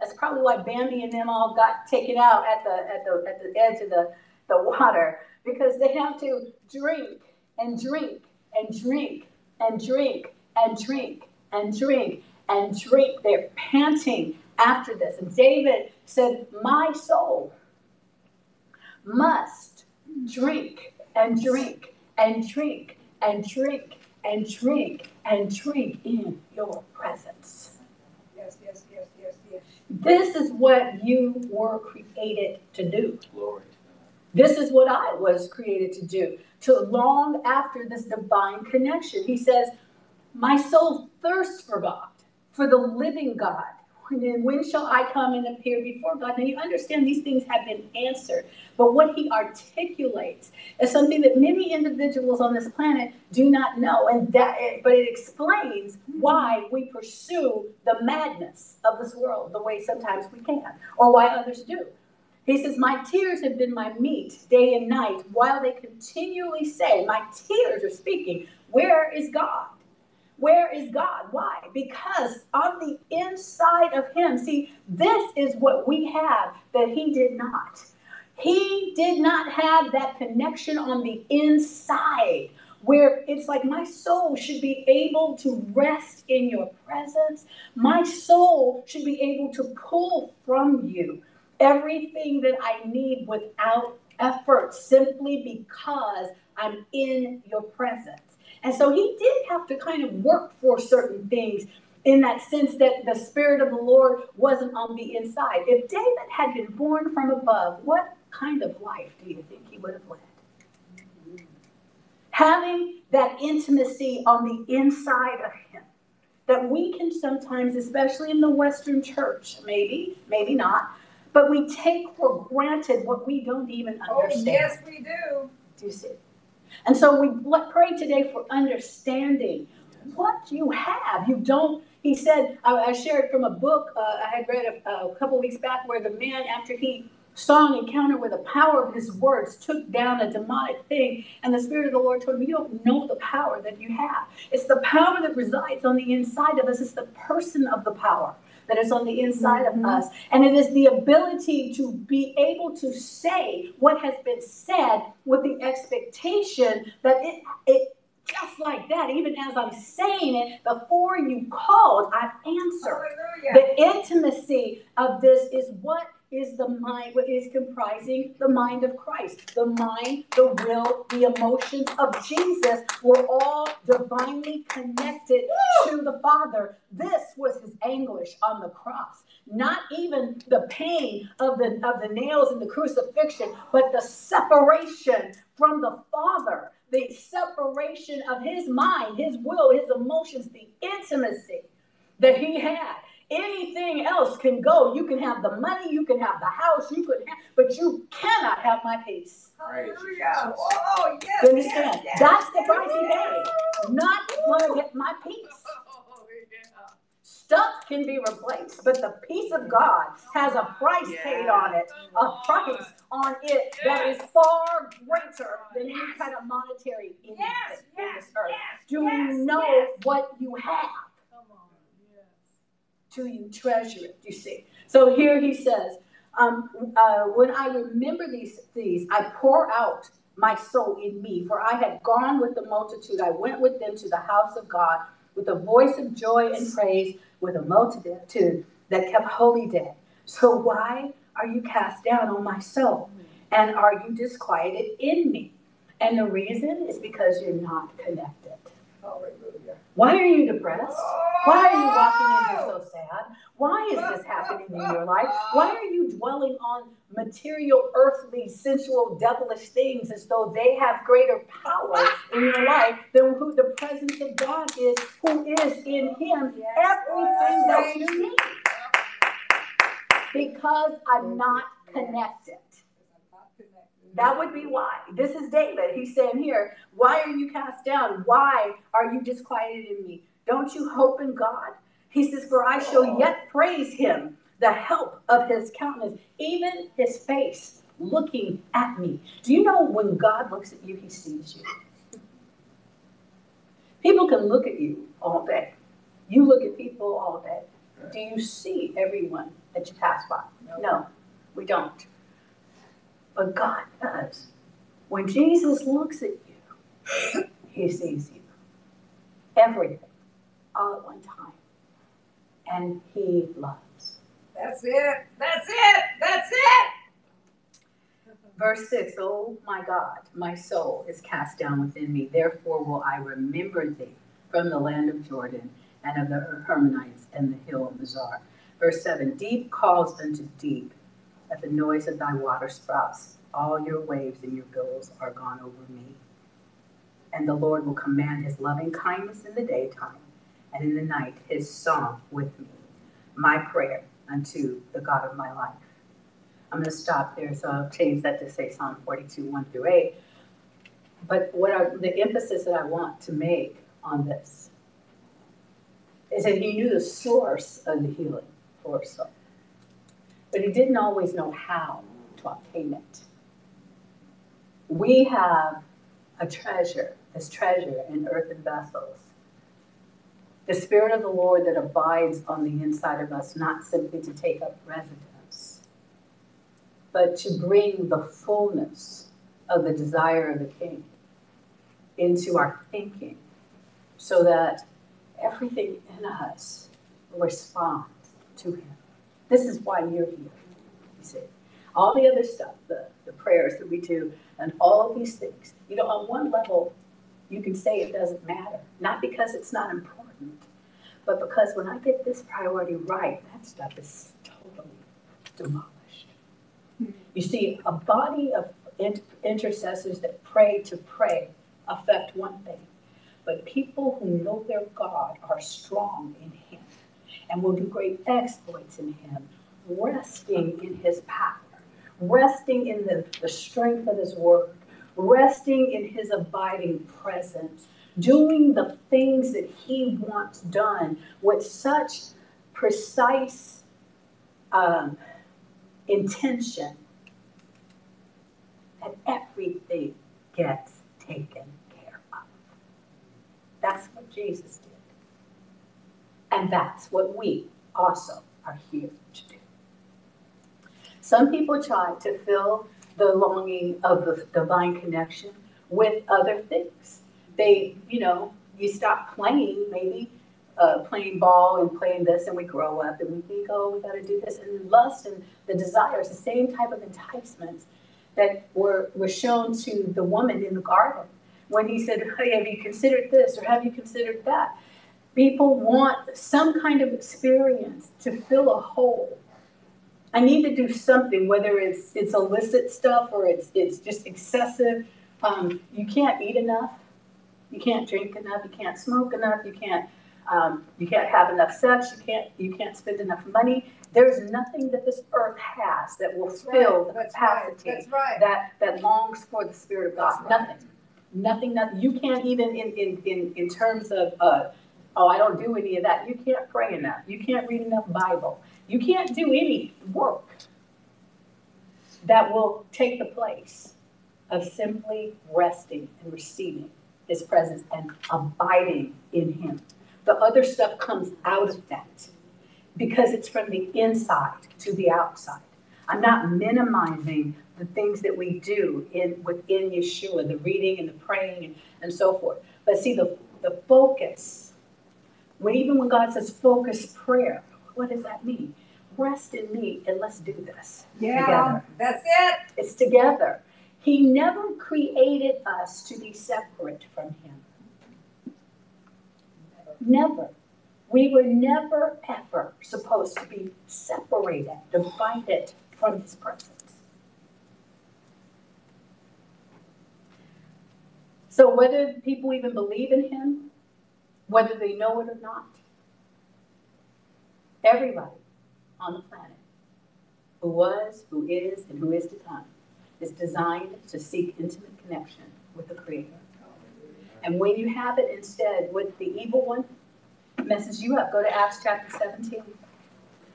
That's probably why Bambi and them all got taken out at the at the at the edge of the the water because they have to drink and drink and drink and drink and drink and drink and drink. They're panting after this. And David said, My soul must drink and drink and drink and drink and drink and drink in your presence. Yes, yes, yes, yes, yes. This is what you were created to do. Glory. This is what I was created to do, to long after this divine connection. He says, My soul thirsts for God, for the living God. When, when shall I come and appear before God? Now you understand these things have been answered, but what he articulates is something that many individuals on this planet do not know, and that but it explains why we pursue the madness of this world the way sometimes we can, or why others do. He says, My tears have been my meat day and night, while they continually say, My tears are speaking, Where is God? Where is God? Why? Because on the inside of Him, see, this is what we have that He did not. He did not have that connection on the inside where it's like my soul should be able to rest in your presence. My soul should be able to pull from you everything that I need without effort simply because I'm in your presence. And so he did have to kind of work for certain things in that sense that the Spirit of the Lord wasn't on the inside. If David had been born from above, what kind of life do you think he would have led? Having that intimacy on the inside of him that we can sometimes, especially in the Western church, maybe, maybe not, but we take for granted what we don't even understand. Oh, yes, we do. Do you see? And so we pray today for understanding what you have. You don't, he said, I, I shared from a book uh, I had read a, a couple weeks back where the man, after he saw an encounter where the power of his words took down a demonic thing, and the Spirit of the Lord told him, You don't know the power that you have. It's the power that resides on the inside of us, it's the person of the power that is on the inside of mm-hmm. us. And it is the ability to be able to say what has been said with the expectation that it, it just like that, even as I'm saying it, before you called, I've answered. Hallelujah. The intimacy of this is what is the mind, what is comprising the mind of Christ. The mind, the will, the emotions of Jesus were all divinely connected to the Father. This was his anguish on the cross. Not even the pain of the of the nails and the crucifixion, but the separation from the Father, the separation of his mind, his will, his emotions, the intimacy that he had. Anything else can go. You can have the money, you can have the house, you could have, but you cannot have my peace. Hallelujah. Oh, oh, yes. You understand? yes, yes. That's the price he paid. Not want to get my peace. Oh, yeah. Stuff can be replaced, but the peace of God has a price paid on it, a price on it that is far greater than any kind of monetary anything Yes, in this earth. yes, Do yes, you know yes. what you have? Do you treasure it? You see. So here he says, um, uh, when I remember these things, I pour out my soul in me, for I had gone with the multitude. I went with them to the house of God with a voice of joy and praise, with a multitude that kept holy day. So why are you cast down, on my soul? And are you disquieted in me? And the reason is because you're not connected. Why are you depressed? Why are you oh! walking in here so sad? Why is this happening in your life? Why are you dwelling on material, earthly, sensual, devilish things as though they have greater power in your life than who the presence of God is, who is in Him, everything that you need. Because I'm not connected. That would be why. This is David. He's saying here, Why are you cast down? Why are you disquieted in me? Don't you hope in God? He says, For I shall yet praise him, the help of his countenance, even his face looking at me. Do you know when God looks at you, he sees you? People can look at you all day. You look at people all day. Do you see everyone that you pass by? No, we don't. But God does. When Jesus looks at you, he sees you. Everything, all at one time. And he loves. That's it. That's it. That's it. Verse 6 Oh my God, my soul is cast down within me. Therefore will I remember thee from the land of Jordan and of the Hermonites and the hill of Mizar. Verse 7 Deep calls unto deep at the noise of thy water sprouts. All your waves and your billows are gone over me. And the Lord will command his loving kindness in the daytime, and in the night his song with me, my prayer unto the God of my life. I'm going to stop there, so I'll change that to say Psalm 42, 1 through 8. But what I, the emphasis that I want to make on this is that he knew the source of the healing for soul, but he didn't always know how to obtain it. We have a treasure, this treasure in earthen vessels. The Spirit of the Lord that abides on the inside of us, not simply to take up residence, but to bring the fullness of the desire of the King into our thinking so that everything in us responds to Him. This is why you're here, you see. All the other stuff, the, the prayers that we do, and all of these things, you know, on one level, you can say it doesn't matter. Not because it's not important, but because when I get this priority right, that stuff is totally demolished. You see, a body of intercessors that pray to pray affect one thing, but people who know their God are strong in Him and will do great exploits in Him, resting in His power, resting in the, the strength of His word, resting in His abiding presence, doing the things that He wants done with such precise um, intention that everything gets taken care of. That's what Jesus did. And that's what we also are here to do. Some people try to fill the longing of the divine connection with other things. They, you know, you stop playing, maybe uh, playing ball and playing this, and we grow up and we think, oh, we got to do this. And lust and the desires, the same type of enticements that were, were shown to the woman in the garden when he said, hey, have you considered this or have you considered that? People want some kind of experience to fill a hole. I need to do something, whether it's it's illicit stuff or it's it's just excessive. Um, you can't eat enough, you can't drink enough, you can't smoke enough, you can't um, you can't have enough sex, you can't you can't spend enough money. There's nothing that this earth has that will fill the That's right, capacity That's right. that that longs for the Spirit of God. Right. Nothing, nothing, nothing. You can't even in in in in terms of uh, oh, I don't do any of that. You can't pray enough. You can't read enough Bible. You can't do any work that will take the place of simply resting and receiving His presence and abiding in Him. The other stuff comes out of that because it's from the inside to the outside. I'm not minimizing the things that we do in within Yeshua, the reading and the praying and, and so forth. But see the the focus. When even when God says focus prayer, what does that mean? Rest in me and let's do this. Yeah, together. that's it. It's together. He never created us to be separate from Him. Never. We were never, ever supposed to be separated, divided from His presence. So, whether people even believe in Him, whether they know it or not, everybody on the planet who was, who is, and who is to come is designed to seek intimate connection with the Creator. And when you have it instead with the evil one, messes you up. Go to Acts chapter 17.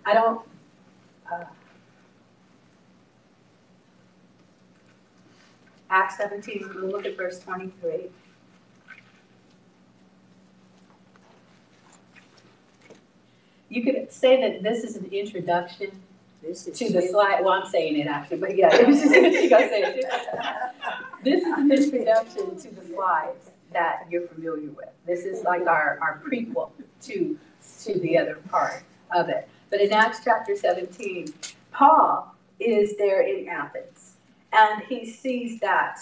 I don't. Uh, Acts 17, we'll look at verse 23. You could say that this is an introduction This is to the slide. Well, I'm saying it actually, but yeah, it was just, she gonna say it. This is an introduction to the slides that you're familiar with. This is like our, our prequel to, to the other part of it. But in Acts chapter 17, Paul is there in Athens and he sees that.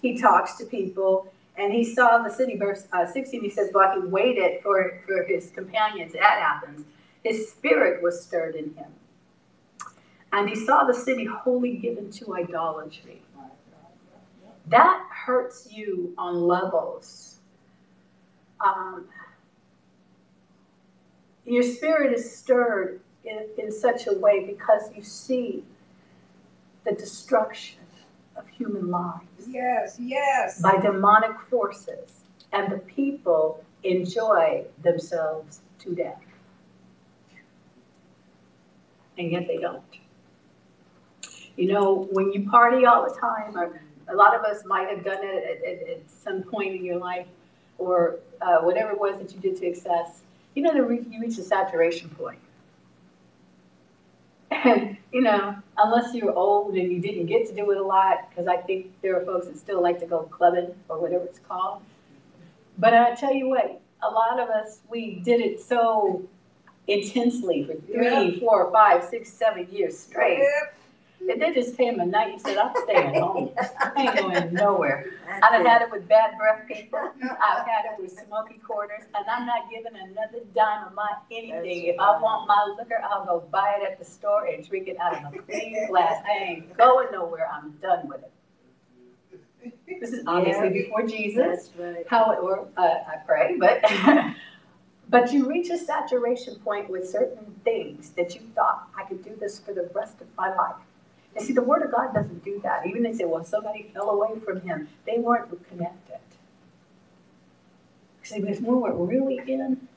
He talks to people and he saw the city, verse uh, 16, he says, while he waited for, for his companions at Athens, his spirit was stirred in him. And he saw the city wholly given to idolatry. That hurts you on levels. Um, your spirit is stirred in, in such a way because you see the destruction of human lives Yes, yes. by demonic forces, and the people enjoy themselves to death. And yet they don't. You know, when you party all the time, or a lot of us might have done it at, at, at some point in your life, or uh, whatever it was that you did to excess, you know, that re- you reach a saturation point. And, you know, unless you're old and you didn't get to do it a lot, because I think there are folks that still like to go clubbing or whatever it's called. But I tell you what, a lot of us, we did it so intensely for three, four, five, six, seven years straight. Yep. That they just came a night and said, I'm staying home. I ain't going nowhere. I've had it with bad breath people. I've had it with smoky quarters, and I'm not giving another dime of my anything. If I want my liquor, I'll go buy it at the store and drink it out of a clean glass. I ain't going nowhere. I'm done with it. This is obviously before Jesus. That's right. How, or, uh, I pray, but, but you reach a saturation point with certain things that you thought, I could do this for the rest of my life. And see, the Word of God doesn't do that. Even they say, well, somebody fell away from him. They weren't connected. See, because when we're really in,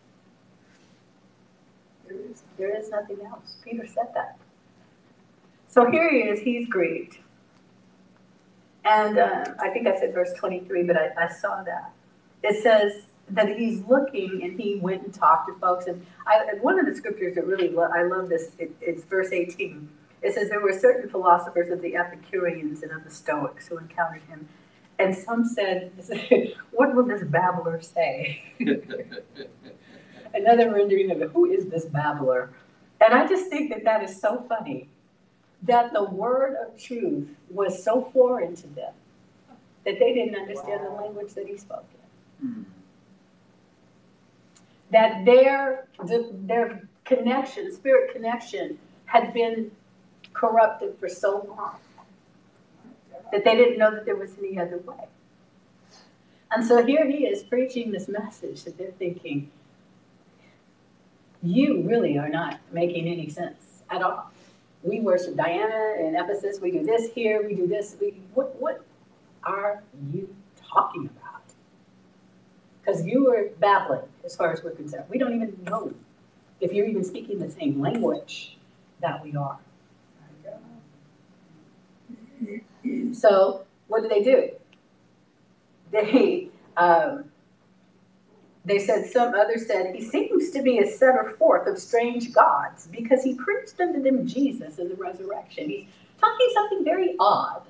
there is, there is nothing else. Peter said that. So here he is, he's grieved. And uh, I think I said verse 23, but I, I saw that. It says that he's looking and he went and talked to folks. And I, one of the scriptures that really, lo- I love this, it, it's verse 18. It says, There were certain philosophers of the Epicureans and of the Stoics who encountered him. And some said, What will this babbler say? Another rendering of it, Who is this babbler? And I just think that that is so funny that the word of truth was so foreign to them that they didn't understand the language that he spoke in. Hmm. That their, their connection, spirit connection, had been corrupted for so long that they didn't know that there was any other way. And so here he is preaching this message that they're thinking, you really are not making any sense at all we worship Diana in Ephesus, we do this here, we do this, we, what, what are you talking about? Because you are babbling as far as we're concerned. We don't even know if you're even speaking the same language that we are. So what do they do? They, um, they said, some others said, he seems to be a setter forth of strange gods because he preached unto them Jesus and the resurrection. He's talking something very odd.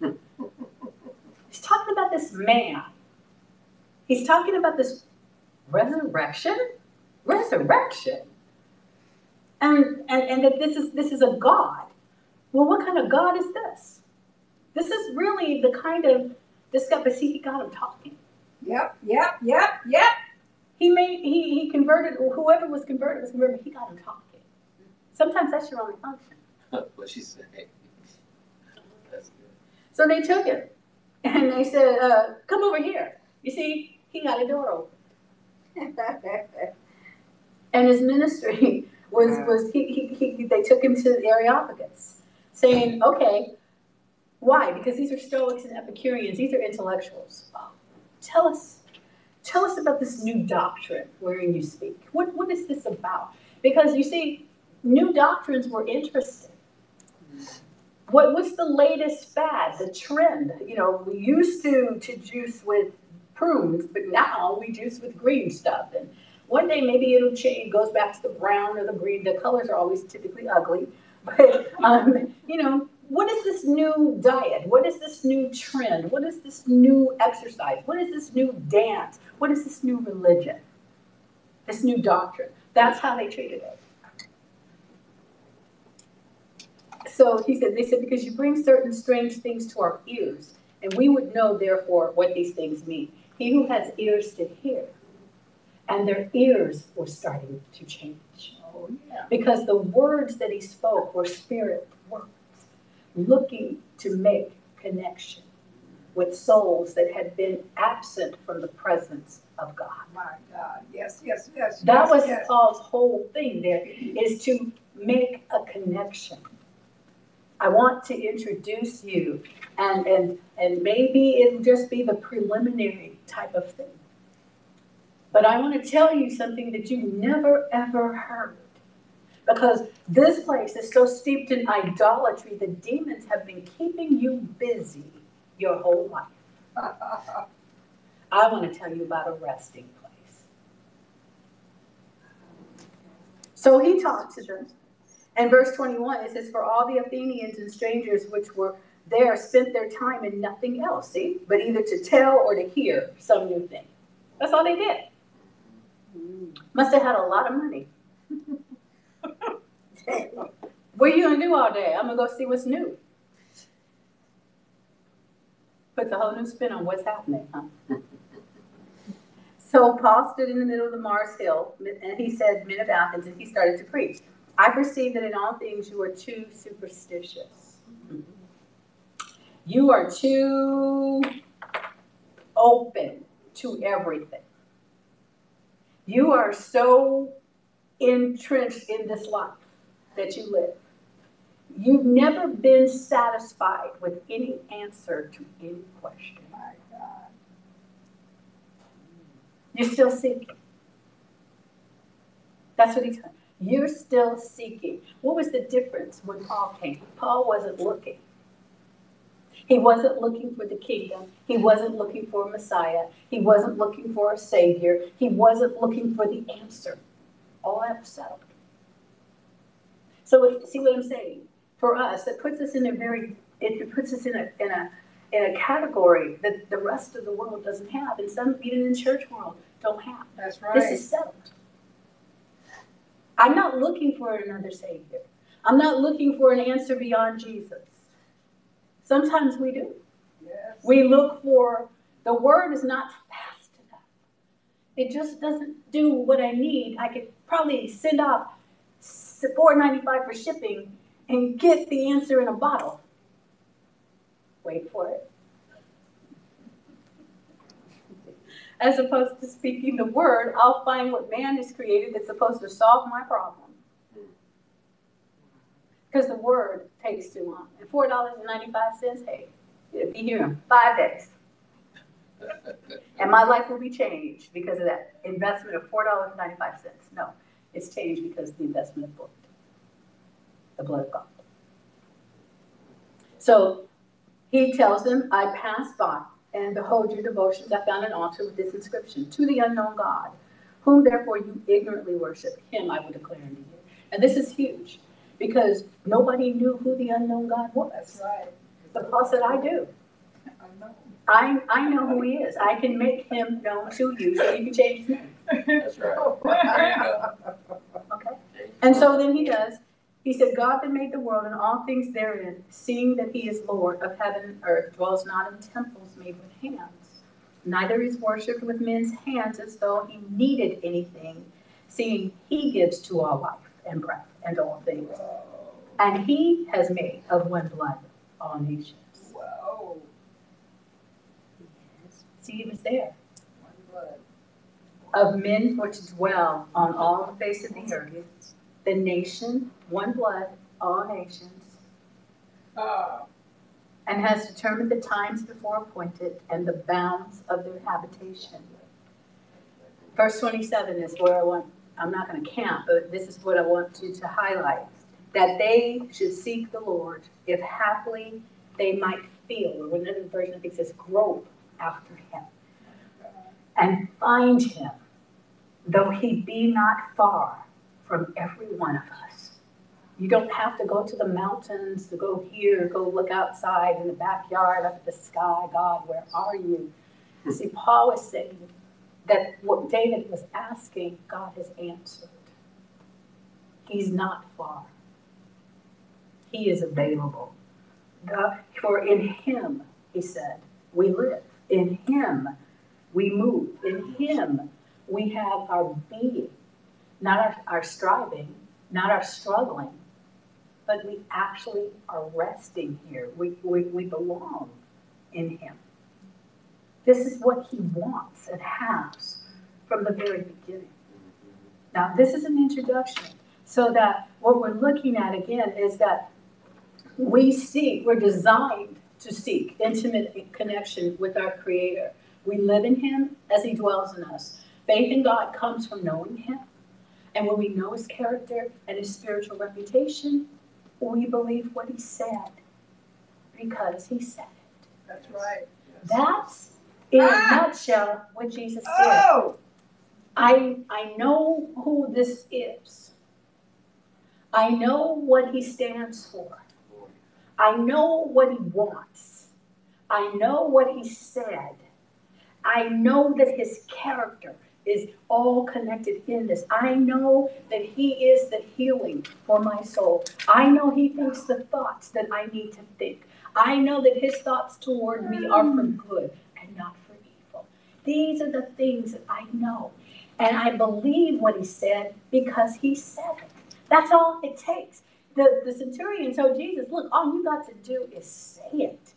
He's talking about this man. He's talking about this resurrection? Resurrection. And, and, and that this is this is a God. Well, what kind of God is this? This is really the kind of this guy, but see, he got him talking. Yep, yep, yep, yep. He made he he converted or whoever was converted was converted. He got him talking. Sometimes that's your only function. What she say? That's good. So they took him, And they said, uh, come over here. You see, he got a door open. And his ministry was, was, he, he, he, they took him to the Areopagus, saying, okay, why? Because these are Stoics and Epicureans, these are intellectuals. Tell us, tell us about this new doctrine wherein you speak. What, what is this about? Because you see, new doctrines were interesting. What, what's the latest fad, the trend? You know, we used to, to juice with prunes, but now we juice with green stuff. And one day maybe it'll change, goes back to the brown or the green. The colors are always typically ugly. But, um, you know, what is this new diet? What is this new trend? What is this new exercise? What is this new dance? What is this new religion? This new doctrine. That's how they treated it. So he said, they said, because you bring certain strange things to our ears, and we would know therefore what these things mean. He who has ears to hear. And their ears were starting to change. Oh, yeah. Because the words that he spoke were spirit words, looking to make connection with souls that had been absent from the presence of God. Oh my God, yes, yes, yes. That yes, was yes. Paul's whole thing there, is to make a connection. I want to introduce you, and, and, and maybe it'll just be the preliminary type of thing. But I want to tell you something that you never ever heard. Because this place is so steeped in idolatry, the demons have been keeping you busy your whole life. I want to tell you about a resting place. So he talked to them. And verse 21, it says, For all the Athenians and strangers which were there spent their time in nothing else, see, but either to tell or to hear some new thing. That's all they did. Must have had a lot of money. What are you gonna do all day? I'm gonna go see what's new. Puts a whole new spin on what's happening, huh? So Paul stood in the middle of the Mars Hill, and he said, Men of Athens, and he started to preach. I perceive that in all things you are too superstitious. You are too open to everything. You are so entrenched in this life that you live. You've never been satisfied with any answer to any question. You're still seeking. That's what he's saying. You're still seeking. What was the difference when Paul came? Paul wasn't looking. He wasn't looking for the kingdom. He wasn't looking for a Messiah. He wasn't looking for a Savior. He wasn't looking for the answer. All that was settled. So see what I'm saying? For us, it puts us in a very, it puts us in a, in a, in a category that the rest of the world doesn't have, and some, even in the church world, don't have. That's right. This is settled. I'm not looking for another Savior. I'm not looking for an answer beyond Jesus. Sometimes we do. Yes. We look for, the word is not fast enough. It just doesn't do what I need. I could probably send off four ninety-five for shipping and get the answer in a bottle. Wait for it. As opposed to speaking the word, I'll find what man has created that's supposed to solve my problem. Because the word takes too long. And four dollars and ninety-five cents, hey, it'll be here in five days. And my life will be changed because of that investment of four dollars and ninety-five cents. No, it's changed because of the investment of blood. The blood of God. So he tells them, I passed by, and behold your devotions, I found an altar with this inscription, to the unknown God, whom therefore you ignorantly worship, him I will declare unto you. And this is huge, because nobody knew who the unknown God was. That's right. But Paul said, I do. I know. I, I know who he is. I can make him known to you, so you can change his name. That's right. There you go. Okay? And so then he does. He said, God that made the world and all things therein, seeing that he is Lord of heaven and earth, dwells not in temples made with hands. Neither is worshipped with men's hands as though he needed anything, seeing he gives to all life and breath and all things. And he has made of one blood all nations. Whoa. See, he was there. Of men for to dwell on all the face of the earth, the nation, one blood, all nations, ah. and has determined the times before appointed and the bounds of their habitation. Verse twenty-seven is where I want, I'm not gonna count, but this is what I want you to highlight. That they should seek the Lord, if haply they might feel, or another version I think says grope after him. And find him, though he be not far from every one of us. You don't have to go to the mountains, to go here, go look outside in the backyard, up at the sky. God, where are you? See, Paul was saying that what David was asking, God has answered. He's not far. He is available. God, for in him, he said, we live. In him, we move. In him, we have our being, not our, our striving, not our struggling, but we actually are resting here. We, we, we belong in him. This is what he wants and has from the very beginning. Now, this is an introduction, so that what we're looking at again is that we seek, we're designed to seek intimate connection with our Creator. We live in Him as He dwells in us. Faith in God comes from knowing Him. And when we know His character and His spiritual reputation, we believe what He said because He said it. That's right. That's, in a Ah! nutshell, what Jesus did. Oh, I, I know who this is. I know what he stands for. I know what he wants. I know what he said. I know that his character is all connected in this. I know that he is the healing for my soul. I know he thinks the thoughts that I need to think. I know that his thoughts toward me are for mm. good and not for evil. These are the things that I know. And I believe what he said because he said it. That's all it takes. The, the centurion told Jesus, look, all you got to do is say it.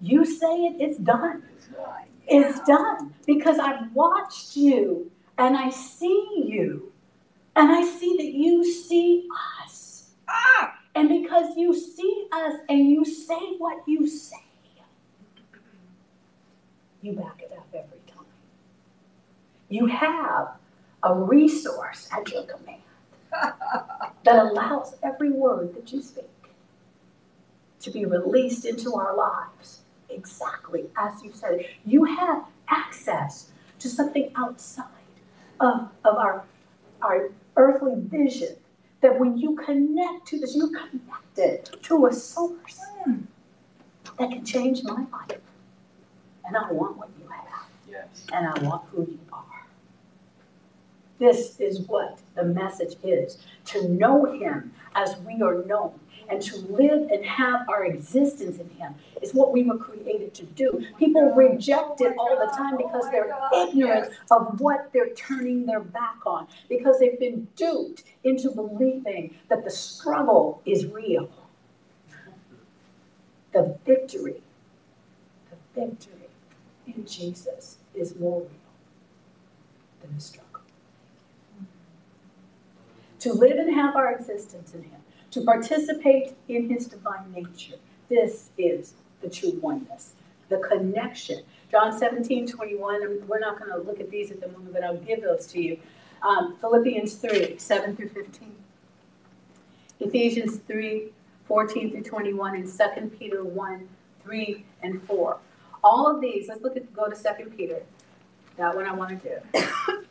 You say it, it's done. It's done because I've watched you and I see you and I see that you see us. ah, And because you see us and you say what you say, you back it up every time. You have a resource at your command that allows every word that you speak to be released into our lives exactly as you said. You have access to something outside of, of our, our earthly vision that when you connect to this, you're connected to a source hmm. that can change my life. And I want what you have, Yes. and I want who you are. This is what the message is to know Him as we are known and to live and have our existence in Him is what we were created to do. People reject it all the time because they're ignorant of what they're turning their back on, because they've been duped into believing that the struggle is real. The victory, the victory in Jesus is more real than the struggle. To live and have our existence in Him, to participate in His divine nature, this is the true oneness, the connection. John 17, 21, and we're not going to look at these at the moment, but I'll give those to you. Um, Philippians 3, 7 through 15. Ephesians 3, 14 through 21, and 2 Peter 1, 3 and 4. All of these, let's look at, go to 2 Peter. That one I want to do.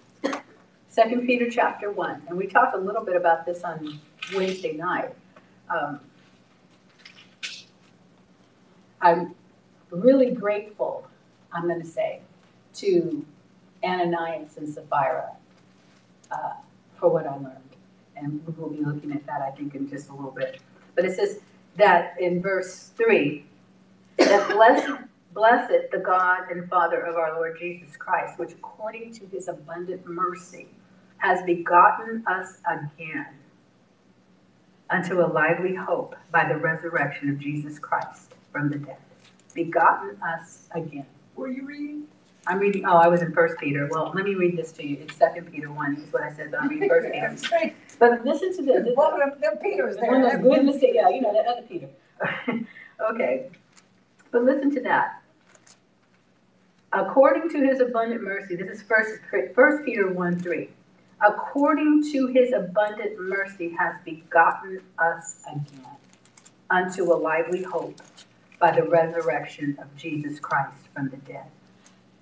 2 Peter chapter 1, and we talked a little bit about this on Wednesday night. Um, I'm really grateful, I'm going to say, to Ananias and Sapphira uh, for what I learned. And we will be looking at that, I think, in just a little bit. But it says that in verse 3 that blessed, blessed the God and Father of our Lord Jesus Christ, which according to his abundant mercy has begotten us again unto a lively hope by the resurrection of Jesus Christ from the dead. Begotten us again. were you reading? I'm reading, oh, I was in First Peter. Well, let me read this to you. It's Second Peter one, is what I said, but I'm reading First Peter. But listen to this. This- One of them Peters there. One of those good mistakes, yeah, you know, that other Peter. Okay, but listen to that. According to his abundant mercy, this is first, first Peter one, three. According to his abundant mercy has begotten us again unto a lively hope by the resurrection of Jesus Christ from the dead.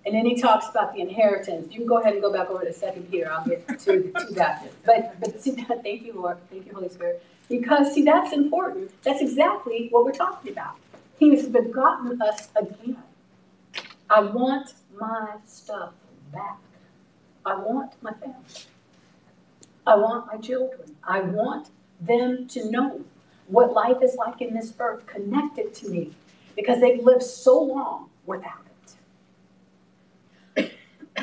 And then he talks about the inheritance. You can go ahead and go back over to Second Peter. I'll get to, to that. But, but see, thank you, Lord. Thank you, Holy Spirit. Because, see, that's important. That's exactly what we're talking about. He has begotten us again. I want my stuff back. I want my family. I want my children. I want them to know what life is like in this earth connected to me because they've lived so long without it.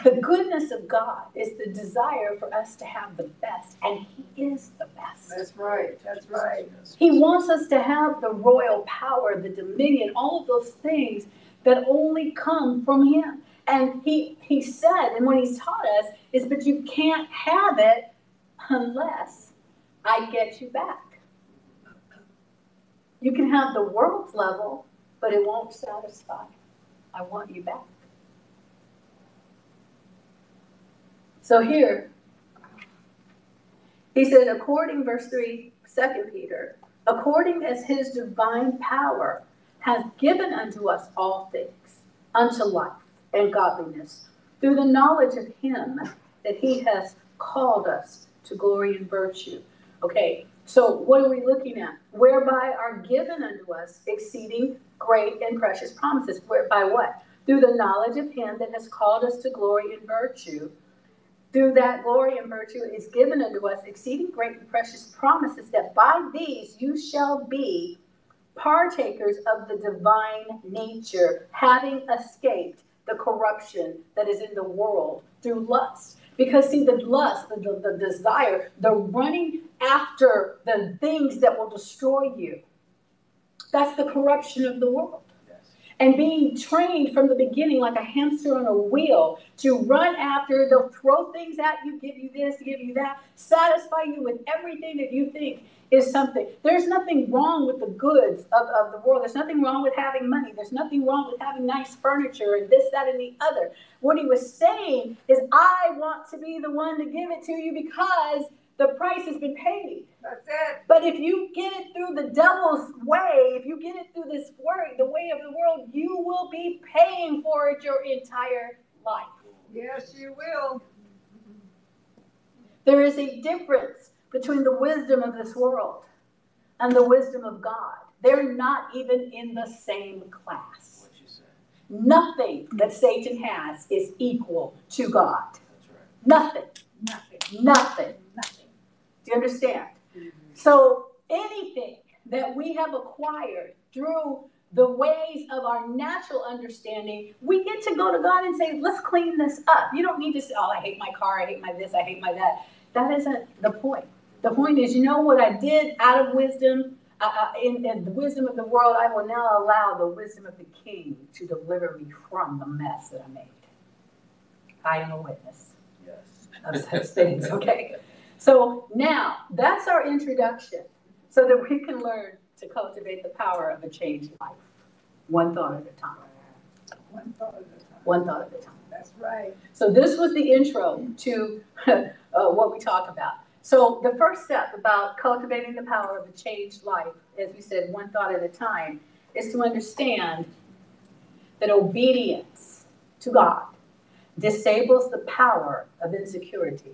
The goodness of God is the desire for us to have the best, and He is the best. That's right, that's right. He wants us to have the royal power, the dominion, all of those things that only come from Him. And He He said, and what He's taught us is, but you can't have it unless I get you back. You can have the world's level, but it won't satisfy. I want you back. So here, he said, according, verse 3, 2 Peter, according as his divine power has given unto us all things, unto life and godliness, through the knowledge of him that he has called us to glory and virtue. Okay, so what are we looking at? Whereby are given unto us exceeding great and precious promises. Whereby what? Through the knowledge of him that has called us to glory and virtue through that glory and virtue is given unto us exceeding great and precious promises that by these you shall be partakers of the divine nature, having escaped the corruption that is in the world through lust. Because, see, the lust, the, the, the desire, the running after the things that will destroy you, that's the corruption of the world. And being trained from the beginning like a hamster on a wheel to run after, they'll throw things at you, give you this, give you that, satisfy you with everything that you think is something. There's nothing wrong with the goods of, of the world. There's nothing wrong with having money. There's nothing wrong with having nice furniture and this, that, and the other. What he was saying is, I want to be the one to give it to you because the price has been paid. That's it. But if you get it through the devil's way, if you get it through this way, the way of the world, you will be paying for it your entire life. Yes, you will. There is a difference between the wisdom of this world and the wisdom of God. They're not even in the same class. What you said. Nothing that Satan has is equal to God. Right. Nothing. Nothing, Nothing. nothing. Do you understand? Mm-hmm. So anything that we have acquired through the ways of our natural understanding, we get to go to God and say, let's clean this up. You don't need to say, oh, I hate my car, I hate my this, I hate my that. That isn't the point. The point is, you know what I did out of wisdom? Uh, in, in the wisdom of the world, I will now allow the wisdom of the king to deliver me from the mess that I made. I am a witness Yes. of such things, okay? So now, that's our introduction, so that we can learn to cultivate the power of a changed life, one thought at a time, One thought at a time. one thought at a time. That's right. So this was the intro to uh, what we talk about. So the first step about cultivating the power of a changed life, as we said, one thought at a time, is to understand that obedience to God disables the power of insecurity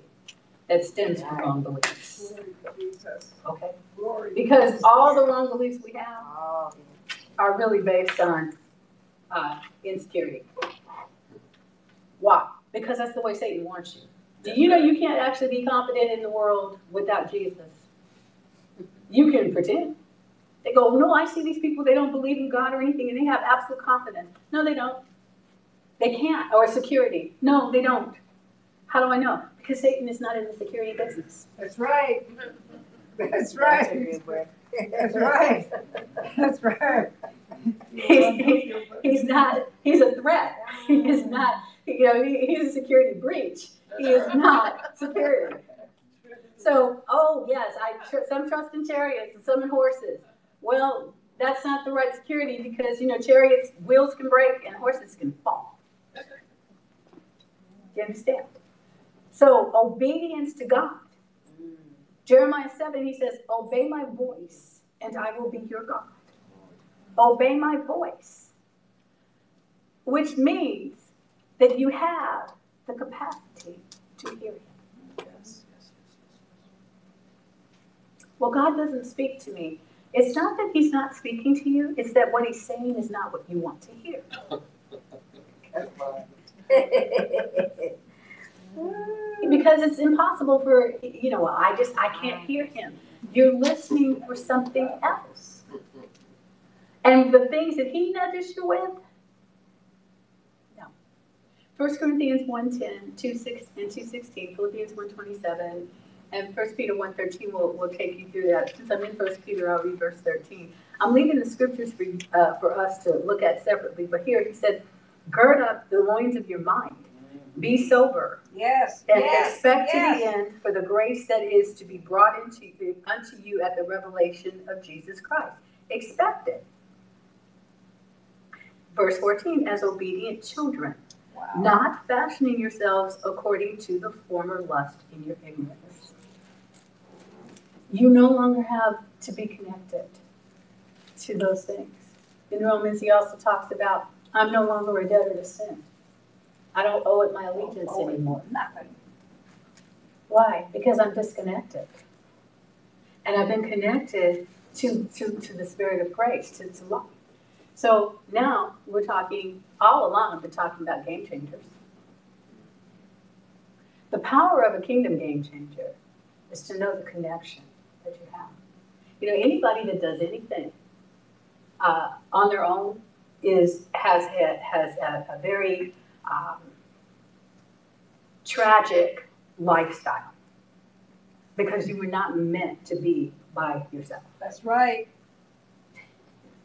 that stems from wrong beliefs. Okay? Because all the wrong beliefs we have are really based on uh, insecurity. Why? Because that's the way Satan wants you. Do you know you can't actually be confident in the world without Jesus? You can pretend. They go, no, I see these people, they don't believe in God or anything, and they have absolute confidence. No, they don't. They can't. Or security. No, they don't. How do I know? Because Satan is not in the security business. That's right. That's right. That's right. That's right. He's, he's, he's not, he's a threat. He is not, you know, he, he's a security breach. He is not security. So, oh, yes, I, tr- some trust in chariots and some in horses. Well, that's not the right security because, you know, chariots, wheels can break and horses can fall. Do you understand? So, obedience to God. Jeremiah 7, he says, Obey my voice, and I will be your God. Obey my voice, which means that you have the capacity to hear him. Yes, Well, God doesn't speak to me. It's not that he's not speaking to you, it's that what he's saying is not what you want to hear. Because it's impossible for, you know, I just, I can't hear him. You're listening for something else. And the things that he nudges you with. 1 Corinthians 1.10, 2, 6, and 2.16, Philippians 1.27, and 1 Peter 1.13 will, will take you through that. Since I'm in 1 Peter, I'll read verse 13. I'm leaving the scriptures for, uh, for us to look at separately, but here he said, gird up the loins of your mind. Be sober Yes, and yes, expect to the end for the grace that is to be brought into you, unto you at the revelation of Jesus Christ. Expect it. Verse 14, as obedient children, not fashioning yourselves according to the former lust in your ignorance. You no longer have to be connected to those things. In Romans, he also talks about, I'm no longer a debtor to sin. I don't owe it my allegiance Oh, anymore. Nothing. Why? Because I'm disconnected. And I've been connected to, to, to the spirit of grace, to, to life. So now we're talking, all along, been talking about game changers. The power of a kingdom game changer is to know the connection that you have. You know, anybody that does anything uh, on their own is has had has a, a very um, tragic lifestyle because you were not meant to be by yourself. That's right.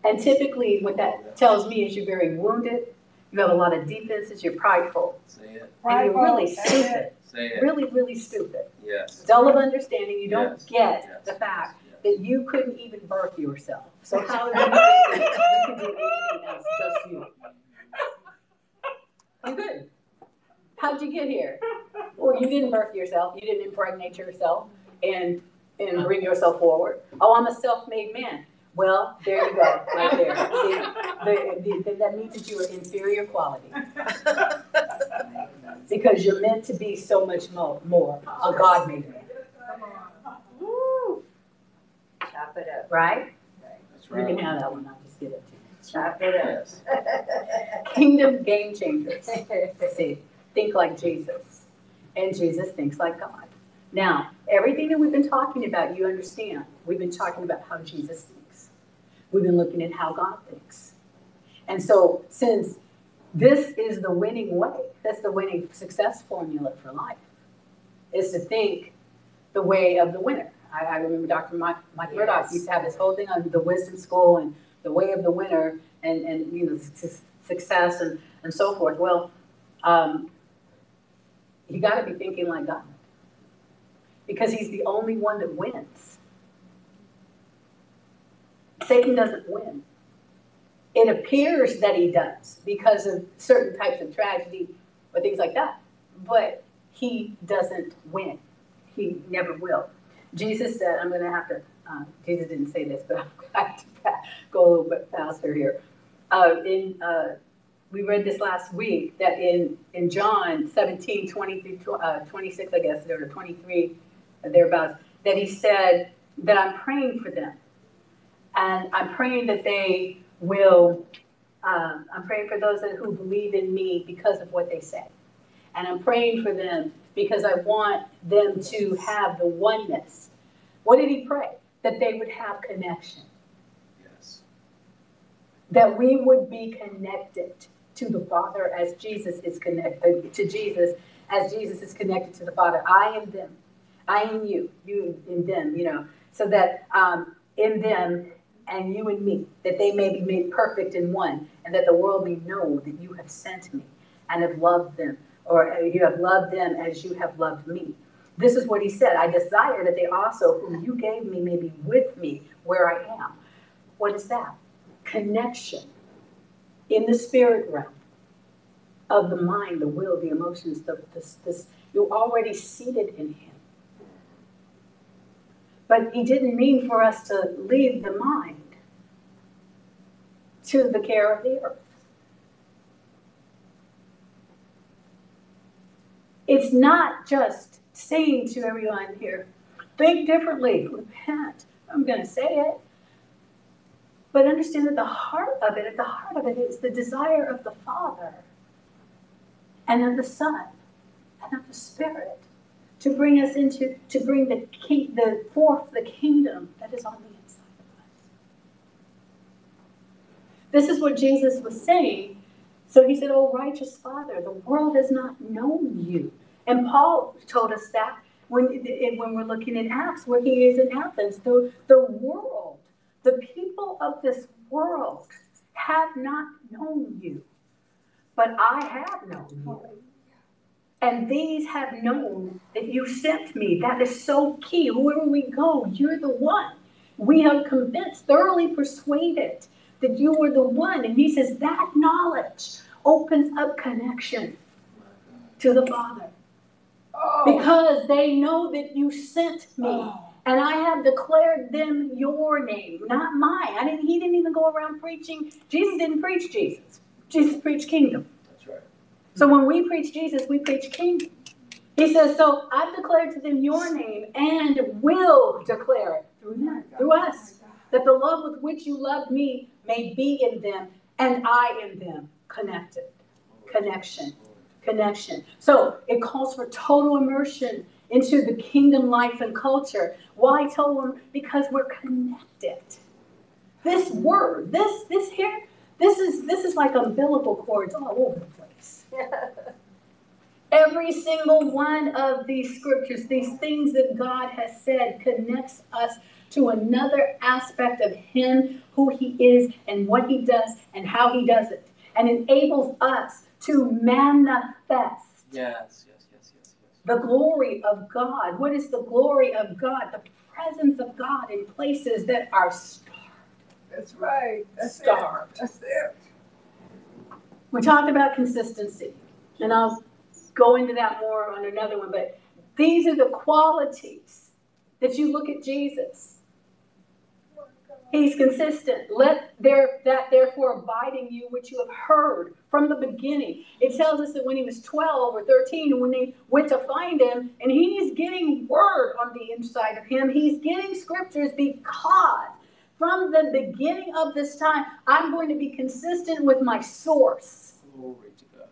And typically, what that tells me is you're very wounded, you have a lot of defenses, you're prideful, Say it, and you're really Prideful, that's it. stupid. say it. Really, really stupid. Yes. Dull of understanding, you don't Yes, get yes, the fact yes. that you couldn't even birth yourself. So how do you think you could do anything else, just you? You couldn't. How'd you get here? Well, you didn't birth yourself, you didn't impregnate yourself and, and bring yourself forward. Oh, I'm a self-made man. Well, there you go, right there. See, the, the, that means that you are inferior quality. Because you're meant to be so much more, more a God-made man, Come on. Woo. Chop it up. right? That's You can right. have that one, I'll just give it to you. Chop it up. Kingdom game changers. See, think like Jesus. And Jesus thinks like God. Now, everything that we've been talking about, you understand. We've been talking about how Jesus thinks. We've been looking at how God thinks. And so, since this is the winning way, that's the winning success formula for life, is to think the way of the winner. I, I remember Dr. Mike, Mike Murdock used to have this whole thing on the wisdom school and the way of the winner and, and you know, su- success and, and so forth. Well, um, you got to be thinking like God because He's the only one that wins. Satan doesn't win. It appears that he does because of certain types of tragedy or things like that, but he doesn't win. He never will. Jesus said, I'm going to have to, uh, Jesus didn't say this, but to have to go a little bit faster here. Uh, in, uh, we read this last week that in, in John 17, 20 through uh, 26, I guess, or 23, thereabouts, that he said that I'm praying for them. And I'm praying that they will, um, I'm praying for those that, who believe in me because of what they say. And I'm praying for them because I want them to have the oneness. What did he pray? That they would have connection Yes. that we would be connected to the Father as Jesus is connected to Jesus, as Jesus is connected to the Father. I am them, I am you, you in them, you know, so that um, in them and you and me, that they may be made perfect in one, and that the world may know that you have sent me and have loved them, or uh, you have loved them as you have loved me. This is what he said. I desire that they also, whom you gave me, may be with me where I am. What is that? Connection in the spirit realm of the mind, the will, the emotions, the, this, this, you're already seated in him. But he didn't mean for us to leave the mind to the care of the earth. It's not just saying to everyone here, think differently, repent. I'm going to say it. But understand that the heart of it, at the heart of it, is the desire of the Father and of the Son and of the Spirit to bring us into, to bring the the forth the kingdom that is on the inside of us. This is what Jesus was saying. So he said, Oh, righteous Father, the world has not known you. And Paul told us that when, when we're looking at Acts, where he is in Athens, the, the world, the people of this world have not known you, but I have known you. And these have known that you sent me. That is so key. Wherever we go, you're the one. We are convinced, thoroughly persuaded that you were the one. And he says that knowledge opens up connection to the Father. Oh. Because they know that you sent me. Oh. And I have declared them your name, not mine. I didn't, he didn't even go around preaching. Jesus didn't preach Jesus. Jesus preached kingdom. That's right. So when we preach Jesus, we preach kingdom. He says, So I've declared to them your name and will declare it through them, oh through us, that the love with which you love me may be in them and I in them. Connected. Connection. Connection. So it calls for total immersion into the kingdom life and culture. Why total? Because we're connected. This word, this, this here, this is this is like umbilical cords all over the place. Every single one of these scriptures, these things that God has said, connects us to another aspect of Him, who He is, and what He does, and how He does it, and enables us to manifest Yes, yes, yes, yes, yes. the glory of God. What is the glory of God? The presence of God in places that are starved. That's right. That's it. Starved. That's it. We talked about consistency, and I'll go into that more on another one, but these are the qualities that you look at Jesus. He's consistent. Let there that therefore abide in you which you have heard from the beginning. It tells us that when he was 12 or 13, when they went to find him, and he's getting word on the inside of him, he's getting scriptures because from the beginning of this time, I'm going to be consistent with my source. Glory to God.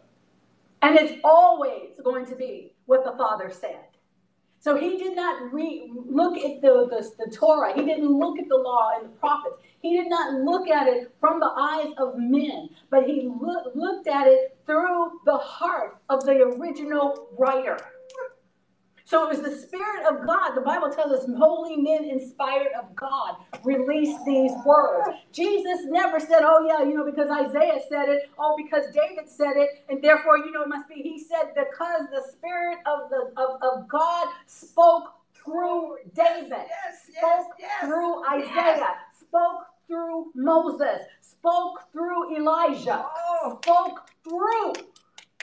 And it's always going to be what the Father said. So he did not re- look at the, the, the Torah. He didn't look at the law and the prophets. He did not look at it from the eyes of men, but he loo- looked at it through the heart of the original writer. So it was the Spirit of God. The Bible tells us holy men inspired of God released these words. Jesus never said, oh, yeah, you know, because Isaiah said it, oh, because David said it, and therefore, you know, it must be. He said, because the Spirit of, the, of, of God spoke through David, Yes, yes, spoke yes. through Isaiah, spoke through Moses, spoke through Elijah, Oh, spoke through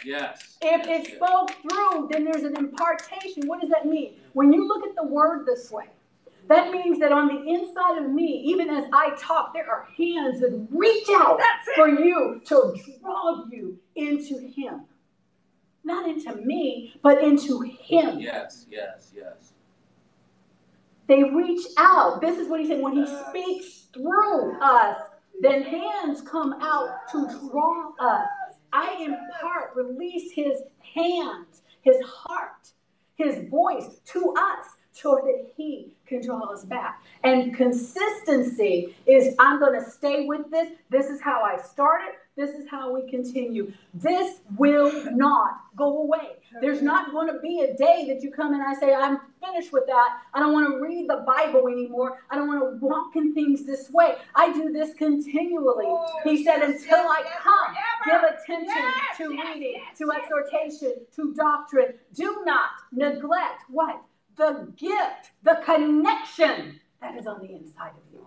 Yes. if yes, it yes. spoke through, then there's an impartation. What does that mean? When you look at the word this way, that means that on the inside of me, even as I talk, there are hands that reach out that's for you to draw you into Him. Not into me, but into Him. Yes, yes, yes. They reach out. This is what He said when He speaks through us, then hands come out to draw us. I impart, release his hands, his heart, his voice to us so that he can draw us back. And consistency is I'm going to stay with this. This is how I started. This is how we continue. This will not go away. There's not going to be a day that you come and I say, I'm finished with that. I don't want to read the Bible anymore. I don't want to walk in things this way. I do this continually. Oh, he said, until I come. Give attention to reading, to exhortation, to doctrine. Do not neglect what? The gift, the connection that is on the inside of you.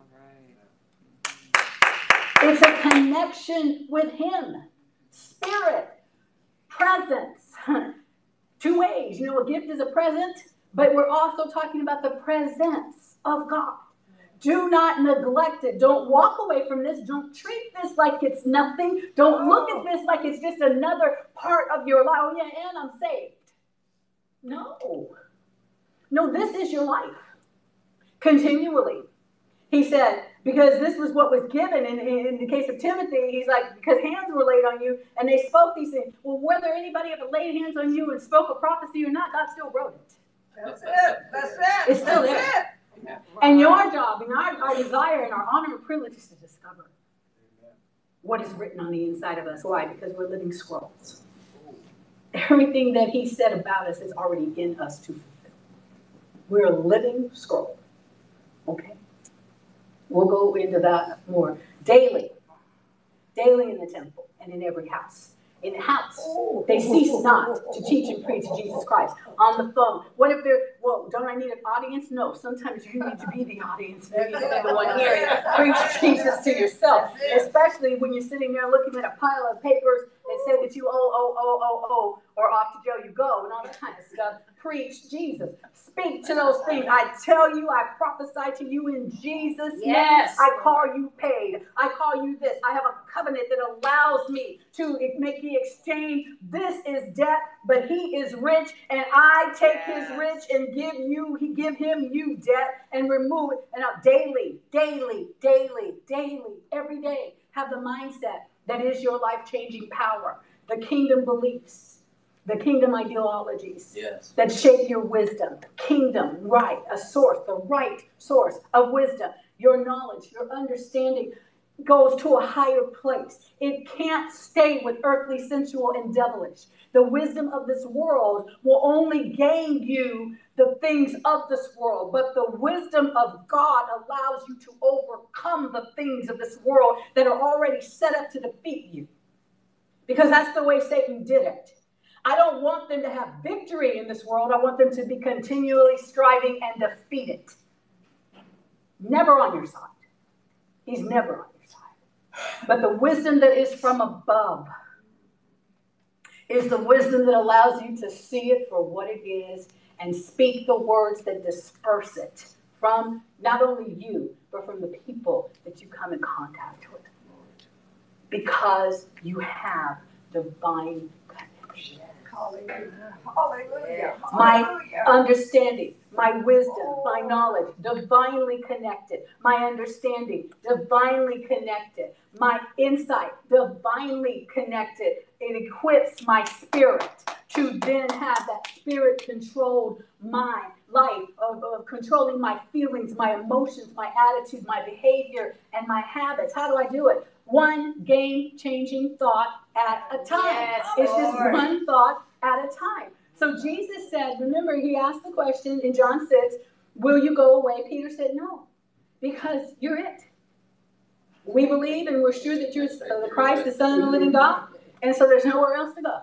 It's a connection with Him, spirit, presence. Two ways. You know, a gift is a present, but we're also talking about the presence of God. Do not neglect it. Don't walk away from this. Don't treat this like it's nothing. Don't look at this like it's just another part of your life. Oh, yeah, and I'm saved. No. No, this is your life. Continually. He said, because this was what was given in, in, in the case of Timothy, he's like, because hands were laid on you and they spoke these things. Well, whether anybody ever laid hands on you and spoke a prophecy or not, God still wrote it. That's it, that's it. It's still that's there. it. And your job and our, our desire and our honor and privilege is to discover what is written on the inside of us. Why? Because we're living scrolls. Everything that he said about us is already in us to fulfill. We're a living scroll. Okay? We'll go into that more. Daily. Daily in the temple and in every house. In the house, they cease not to teach and preach Jesus Christ. On the phone. What if they're, well, don't I need an audience? No, sometimes you need to be the audience. You need to be the one hearing. Preach Jesus to yourself. Especially when you're sitting there looking at a pile of papers that say that you oh, oh, oh, oh, oh, or off to jail you go, and all that kind of stuff. Preach Jesus. Speak to those things. I tell you, I prophesy to you in Jesus' name. I call you paid. I call you this. I have a covenant that allows me to make the exchange. This is debt, but he is rich, and I take his rich and give you, he give him you debt and remove it. And now daily, daily, daily, daily, every day, have the mindset that is your life-changing power. The kingdom beliefs, the kingdom ideologies Yes. that shape your wisdom. Kingdom, right, a source, the right source of wisdom. Your knowledge, your understanding goes to a higher place. It can't stay with earthly, sensual, and devilish. The wisdom of this world will only gain you the things of this world, but the wisdom of God allows you to overcome the things of this world that are already set up to defeat you. Because that's the way Satan did it. I don't want them to have victory in this world. I want them to be continually striving and defeat it. Never on your side. He's never on your side. But the wisdom that is from above is the wisdom that allows you to see it for what it is and speak the words that disperse it from not only you, but from the people that you come in contact with. Because you have divine connection. Hallelujah, hallelujah, My understanding, my wisdom, my knowledge, divinely connected, my understanding, divinely connected, my insight, divinely connected. It equips my spirit to then have that spirit controlled mind, life of, of controlling my feelings, my emotions, my attitude, my behavior, and my habits. How do I do it? One game changing thought at a time. Yes, it's just one thought at a time. So Jesus said, remember, he asked the question in John 6, Will you go away? Peter said, No, because you're it. We believe and we're sure that you're the Christ, the Son of the living God, and so there's nowhere else to go.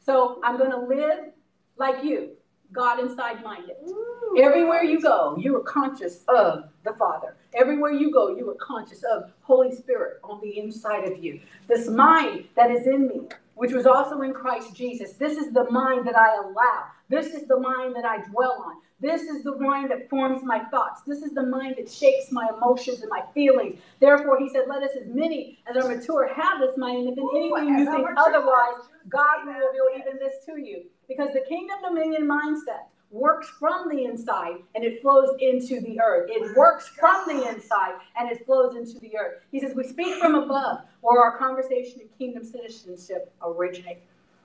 So I'm going to live like you, God inside minded. Everywhere you go, you are conscious of the Father. Everywhere you go, you are conscious of Holy Spirit on the inside of you. This mind that is in me, which was also in Christ Jesus. This is the mind that I allow. This is the mind that I dwell on. This is the mind that forms my thoughts. This is the mind that shapes my emotions and my feelings. Therefore, he said, Let us, as many as are mature, have this mind. And if in anything you think otherwise, God will reveal even this to you. Because the kingdom dominion mindset works from the inside and it flows into the earth. It works from the inside and it flows into the earth. He says, We speak from above, where our conversation and kingdom citizenship originate.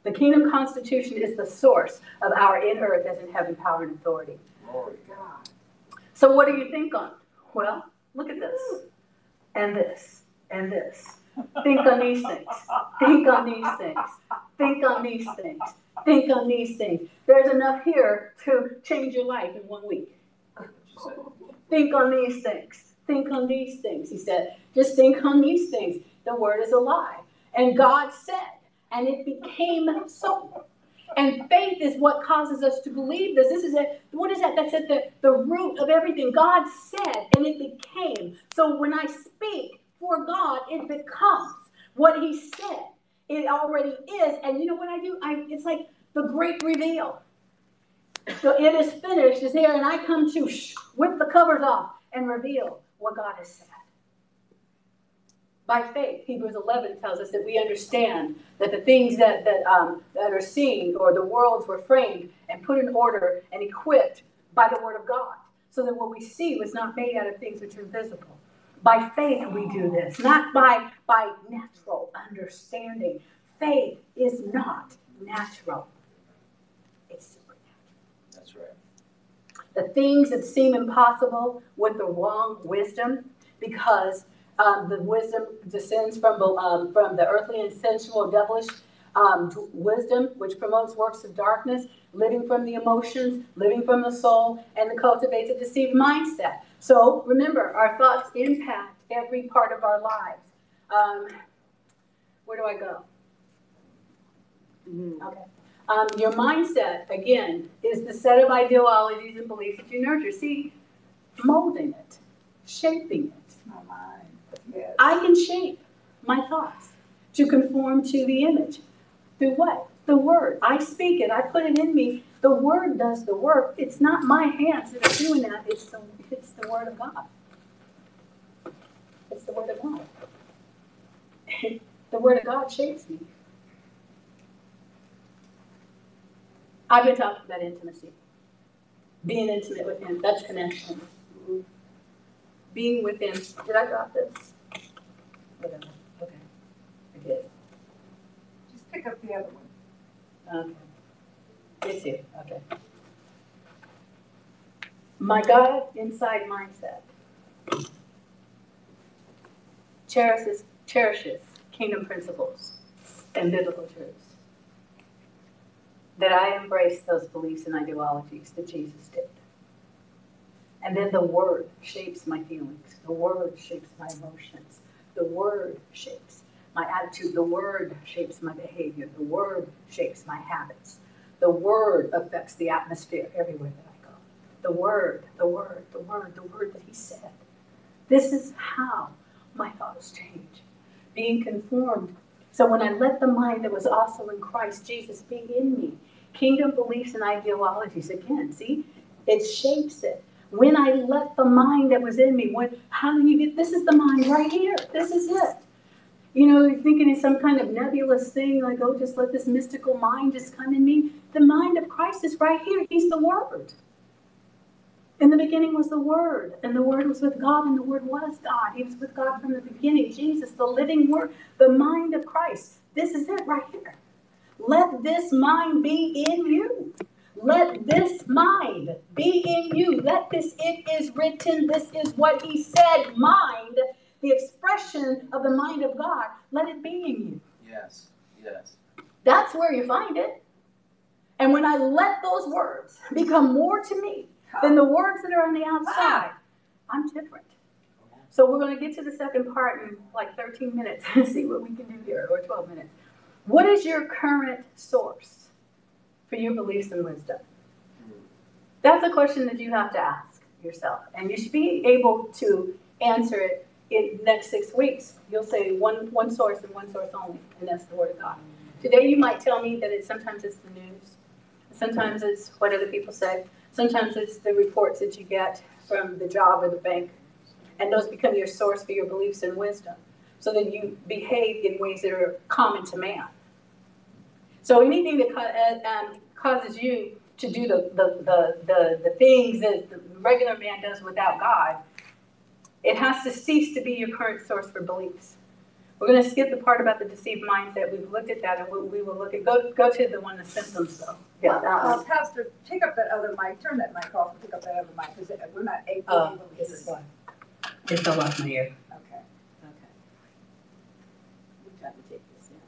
The kingdom constitution is the source of our in earth as in heaven power and authority. Glory God. So, what do you think on? Well, look at this, and this, and this. Think on these things. Think on these things. Think on these things. Think on these things. There's enough here to change your life in one week. Think on these things. Think on these things. He said, just think on these things. The word is alive. And God said, and it became so. And faith is what causes us to believe this. This is a, what is that? That's at the, the root of everything. God said, and it became. So when I speak for God, it becomes what He said. It already is. And you know what I do? I it's like the great reveal. So it is finished, is here, and I come to whip the covers off and reveal what God has said. By faith, Hebrews 11 tells us that we understand that the things that, that, um, that are seen or the worlds were framed and put in order and equipped by the Word of God. So that what we see was not made out of things which are visible. By faith, we do this, not by, by natural understanding. Faith is not natural, it's supernatural. That's right. The things that seem impossible with the wrong wisdom, because um, the wisdom descends from the, um, from the earthly and sensual, devilish um, wisdom, which promotes works of darkness, living from the emotions, living from the soul, and cultivates a deceived mindset. So remember, our thoughts impact every part of our lives. Um, where do I go? Okay. Um, your mindset, again, is the set of ideologies and beliefs that you nurture. See, molding it, shaping it. My mind, yes. I can shape my thoughts to conform to the image. Through what? The word. I speak it, I put it in me. The word does the work. It's not my hands that are doing that, it's the, it's the word of God. It's the word of God. the word of God shapes me. I've been talking about intimacy. Being intimate with Him, that's connection. Being with Him. Did I drop this? Whatever. Okay. I did. Just pick up the other one. Okay. It's here. Okay. My God inside mindset cherishes, cherishes kingdom principles and biblical truths. That I embrace those beliefs and ideologies that Jesus did. And then the word shapes my feelings. The word shapes my emotions. The word shapes my attitude. The word shapes my behavior. The word shapes my habits. The word affects the atmosphere everywhere that. The word, the word, the word, the word that he said. This is how my thoughts change. Being conformed. So when I let the mind that was also in Christ Jesus be in me, kingdom beliefs and ideologies, again, see, it shapes it. When I let the mind that was in me, when how do you get this is the mind right here. This is it. You know, you're thinking it's some kind of nebulous thing, like, oh, just let this mystical mind just come in me. The mind of Christ is right here. He's the Word. In the beginning was the Word, and the Word was with God, and the Word was God. He was with God from the beginning. Jesus, the living Word, the mind of Christ. This is it right here. Let this mind be in you. Let this mind be in you. Let this, it is written, this is what He said, mind the expression of the mind of God, let it be in you. Yes, yes. That's where you find it. And when I let those words become more to me than the words that are on the outside, I'm different. So we're going to get to the second part in like 13 minutes and see what we can do here, or 12 minutes. What is your current source for your beliefs and wisdom? That's a question that you have to ask yourself, and you should be able to answer it in the next six weeks, you'll say one, one source and one source only, and that's the word of God. Today you might tell me that it's sometimes it's the news, sometimes it's what other people say, sometimes it's the reports that you get from the job or the bank, and those become your source for your beliefs and wisdom. So that you behave in ways that are common to man. So anything that uh, um, causes you to do the, the, the, the, the things that the regular man does without God it has to cease to be your current source for beliefs. We're going to skip the part about the deceived mindset. We've looked at that, and we, we will look at go go to the one the symptoms though. Yeah, that Uh, one. Pastor, pick up that other mic, turn that mic off and pick up that other mic, because we're not able Oh, able to this hear is you. why. It fell off my ear. Okay. Okay. We tried to take this down.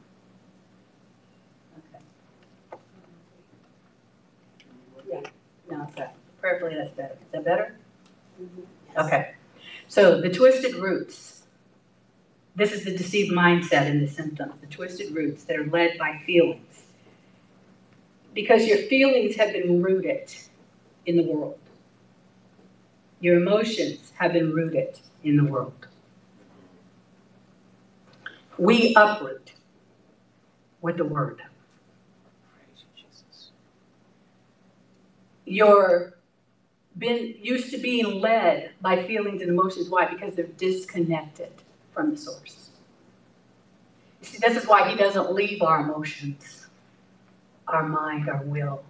Okay. Yeah. No, sorry. Prayerfully, that's better. Is that better? Okay. So the twisted roots This is the deceived mindset and the symptoms, the twisted roots that are led by feelings. Because your feelings have been rooted in the world. Your emotions have been rooted in the world. We uproot with the word. You're been used to being led by feelings and emotions. Why? Because they're disconnected from the source. You see, this is why he doesn't leave our emotions, our mind, our will,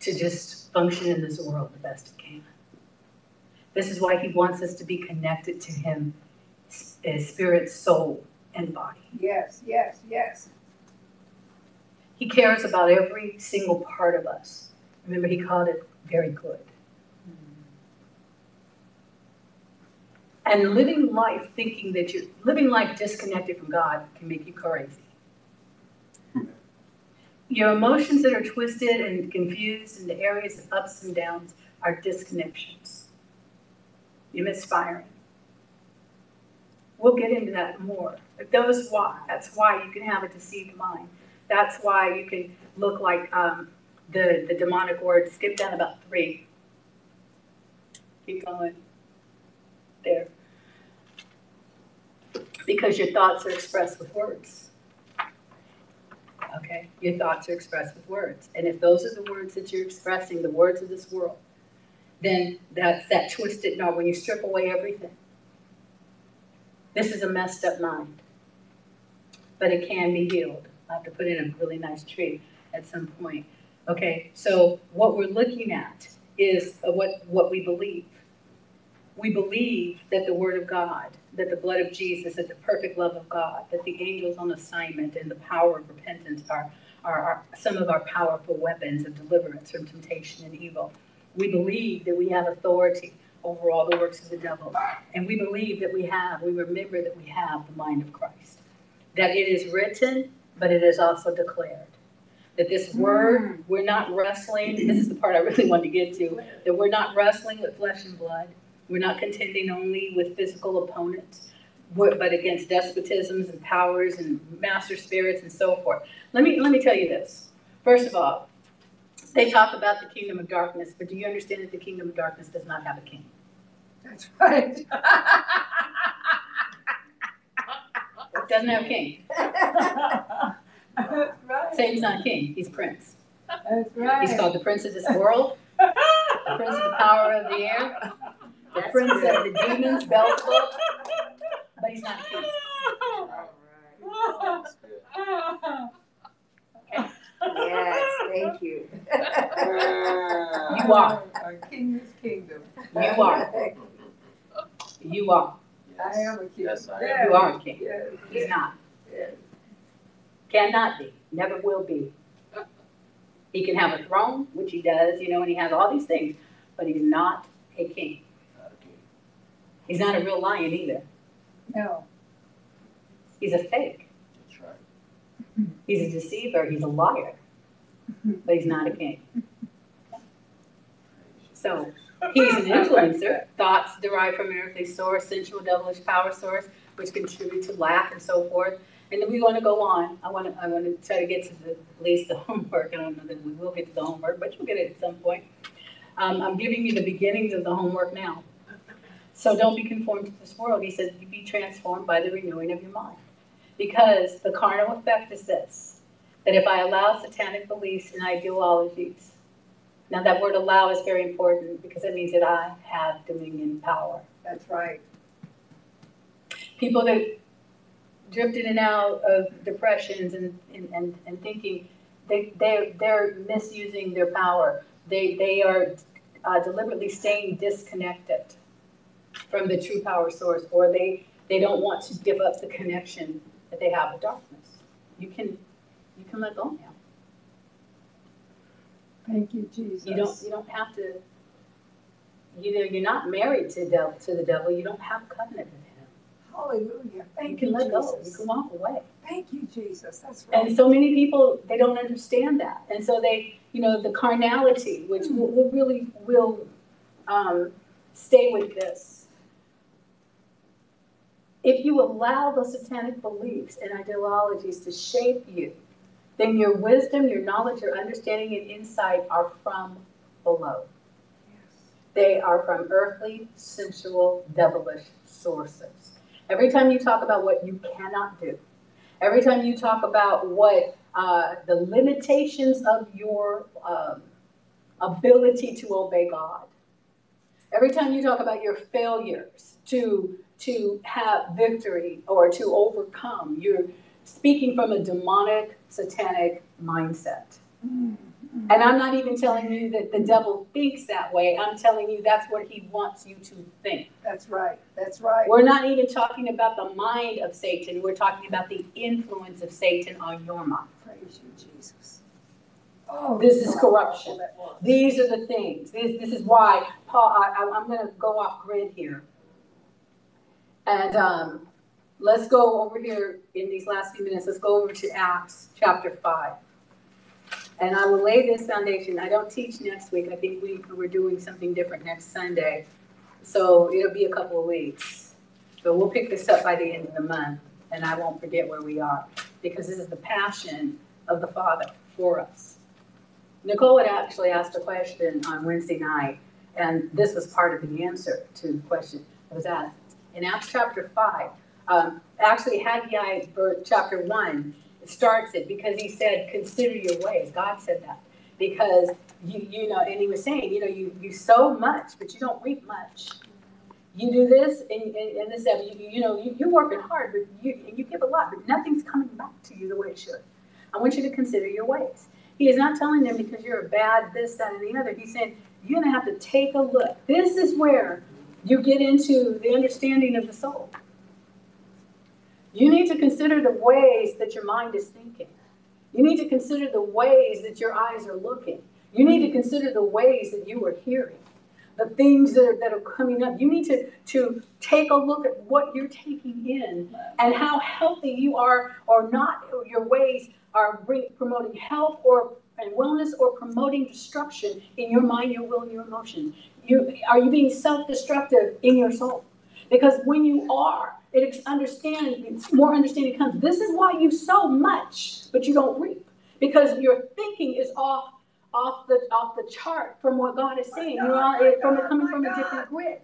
to just function in this world the best it can. This is why he wants us to be connected to him, spirit, soul, and body. Yes, yes, yes. He cares about every single part of us. Remember, he called it very good. And living life thinking that you're living life disconnected from God can make you crazy. Your emotions that are twisted and confused in the areas of ups and downs are disconnections. You're misfiring. We'll get into that more. But those why that's why you can have a deceived mind. That's why you can look like um, the the demonic word. Skip down about three. Keep going. There because your thoughts are expressed with words. Okay, your thoughts are expressed with words. And if those are the words that you're expressing, the words of this world, then that's that twisted no, when you strip away everything. This is a messed up mind. But it can be healed. I have to put in a really nice tree at some point. Okay, so what we're looking at is uh, what, what we believe. We believe that the Word of God that the blood of Jesus, that the perfect love of God, that the angels on assignment and the power of repentance are, are, are some of our powerful weapons of deliverance from temptation and evil. We believe that we have authority over all the works of the devil. And we believe that we have, we remember that we have the mind of Christ. That it is written, but it is also declared. That this word, mm. we're not wrestling, this is the part I really want to get to, that we're not wrestling with flesh and blood we're not contending only with physical opponents, but against despotisms and powers and master spirits and so forth. Let me, let me tell you this. First of all, they talk about the kingdom of darkness, but do you understand that the kingdom of darkness does not have a king? That's right. It doesn't have a king. That's right. Satan's not king, he's prince. That's right. He's called the prince of this world, the prince of the power of the air, the prince of the demons, Beelzebub, but he's not a king. Yes, thank you. You are. Our king's kingdom. You are. You are. I am a king. Yes, I am. You are a king. Yes, He's not. yes. Cannot be. Never will be. He can have a throne, which he does, you know, and he has all these things, but he's not a king. He's not a real lion either. No. He's a fake. That's right. He's a deceiver. He's a liar. But he's not a king. So he's an influencer. Thoughts derived from an earthly source, sensual, devilish power source, which contribute to lack and so forth. And then we want to go on. I want to, I want to try to get to the, at least the homework. I don't know that we will get to the homework, but you'll get it at some point. Um, I'm giving you the beginnings of the homework now. So don't be conformed to this world. He says, be transformed by the renewing of your mind. Because the carnal effect is this that if I allow satanic beliefs and ideologies, now that word allow is very important because it means that I have dominion power. That's right. People that drift in and out of depressions and, and, and, and thinking they, they, they're misusing their power. They, they are uh, deliberately staying disconnected from the true power source, or they, they don't want to give up the connection that they have with darkness. You can, you can let go now. Thank you, Jesus. You don't, you don't have to, you know, you're not married to devil, to the devil, you don't have covenant with him. Hallelujah. You Thank can you, let go, you Jesus. can walk away. Thank you, Jesus. That's right. And so many people, they don't understand that. And so they, you know, the carnality, which will, will really, will, um, stay with this. If you allow those satanic beliefs and ideologies to shape you, then your wisdom, your knowledge, your understanding, and insight are from below. They are from earthly, sensual, devilish sources. Every time you talk about what you cannot do, every time you talk about what uh, the limitations of your um, ability to obey God, every time you talk about your failures to to have victory or to overcome, you're speaking from a demonic, satanic mindset. Mm-hmm. And I'm not even telling you that the devil thinks that way. I'm telling you that's what he wants you to think. That's right, that's right. We're not even talking about the mind of Satan. We're talking about the influence of Satan on your mind. Praise you, Jesus. Oh, This is how corruption. powerful that was. These are the things. This, this is why Paul. I, I- I'm going to go off grid here, and um, let's go over here in these last few minutes. Let's go over to Acts chapter five, and I will lay this foundation. I don't teach next week. I think we we're doing something different next Sunday, so it'll be a couple of weeks. But we'll pick this up by the end of the month, and I won't forget where we are because this is the passion of the Father for us. Nicole had actually asked a question on Wednesday night, and this was part of the answer to the question that was asked. In Acts chapter five, um, actually Haggai, chapter one, starts it because he said, consider your ways. God said that. Because you, you know, and he was saying, you know, you, you sow much, but you don't reap much. You do this and, and, and this, that, you, you know, you, you're working hard, but you, and you give a lot, but nothing's coming back to you the way it should. I want you to consider your ways. He is not telling them because you're a bad this, that, and the other. He's saying you're going to have to take a look. This is where you get into the understanding of the soul. You need to consider the ways that your mind is thinking. You need to consider the ways that your eyes are looking. You need to consider the ways that you are hearing, the things that are, that are coming up. You need to, to take a look at what you're taking in and how healthy you are or not, your ways are promoting health or and wellness or promoting destruction in your mind, your will, and your emotions. You, are you being self-destructive in your soul? Because when you are, it ex- understand, more understanding comes. This is why you sow much, but you don't reap. Because your thinking is off off the off the chart from what God is saying. You're on it from coming from a different grid.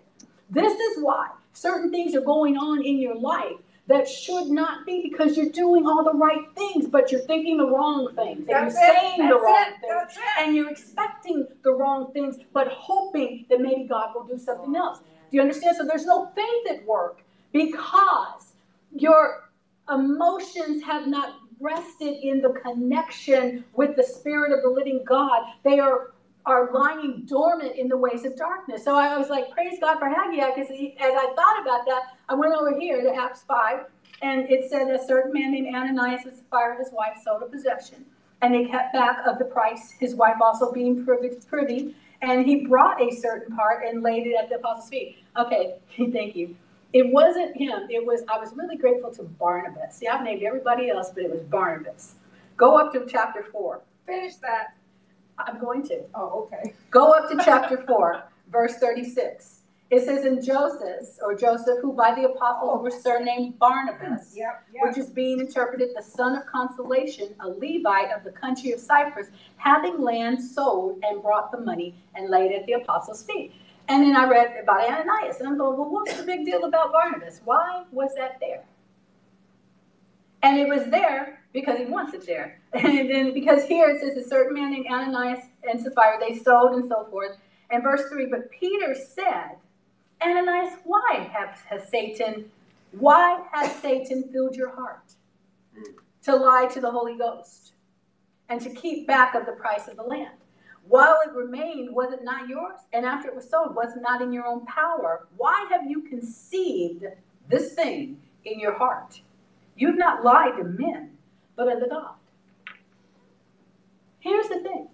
This is why certain things are going on in your life that should not be because you're doing all the right things, but you're thinking the wrong things. And you're it, saying the wrong it, things. that's. And you're expecting the wrong things, but hoping that maybe God will do something else. Do you understand? So there's no faith at work because your emotions have not rested in the connection with the Spirit of the living God. They are are lying dormant in the ways of darkness. So I was like, praise God for Haggai, because as I thought about that, I went over here to Acts 5, and it said a certain man named Ananias and Sapphira, his wife, sold a possession, and they kept back of the price, his wife also being privy, and he brought a certain part and laid it at the apostles' feet. Okay, thank you. It wasn't him. It was I was really grateful to Barnabas. See, I've named everybody else, but it was Barnabas. Go up to chapter four. Finish that. I'm going to. Oh, okay. Go up to chapter 4, verse 36. It says, in Joseph, or Joseph, who by the apostles were surnamed Barnabas, Yep, which is being interpreted the son of consolation, a Levite of the country of Cyprus, having land sold and brought the money and laid at the apostles' feet. And then I read about Ananias, and I'm going, well, what's the big deal about Barnabas? Why was that there? And it was there because he wants it there. And then because here it says a certain man named Ananias and Sapphira, they sold and so forth. And verse 3, but Peter said, Ananias, why have, has Satan, why has Satan filled your heart to lie to the Holy Ghost and to keep back of the price of the land? While it remained, was it not yours? And after it was sold, was it not in your own power? Why have you conceived this thing in your heart? You've not lied to men, but unto God. Here's the thing.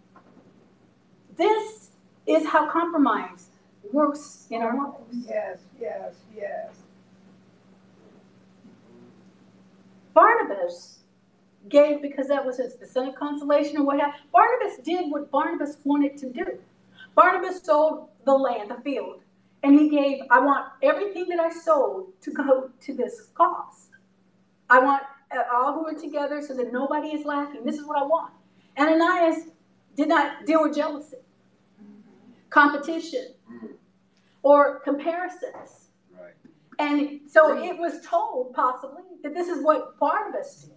This is how compromise works in our lives. Yes, yes, yes. Barnabas gave because that was his, the son of consolation or what have. Barnabas did what Barnabas wanted to do. Barnabas sold the land, the field, And he gave, I want everything that I sold to go to this cause. I want uh, all who are together so that nobody is lacking. This is what I want. Ananias did not deal with jealousy, competition, or comparisons. Right. And so it was told possibly that this is what Barnabas did.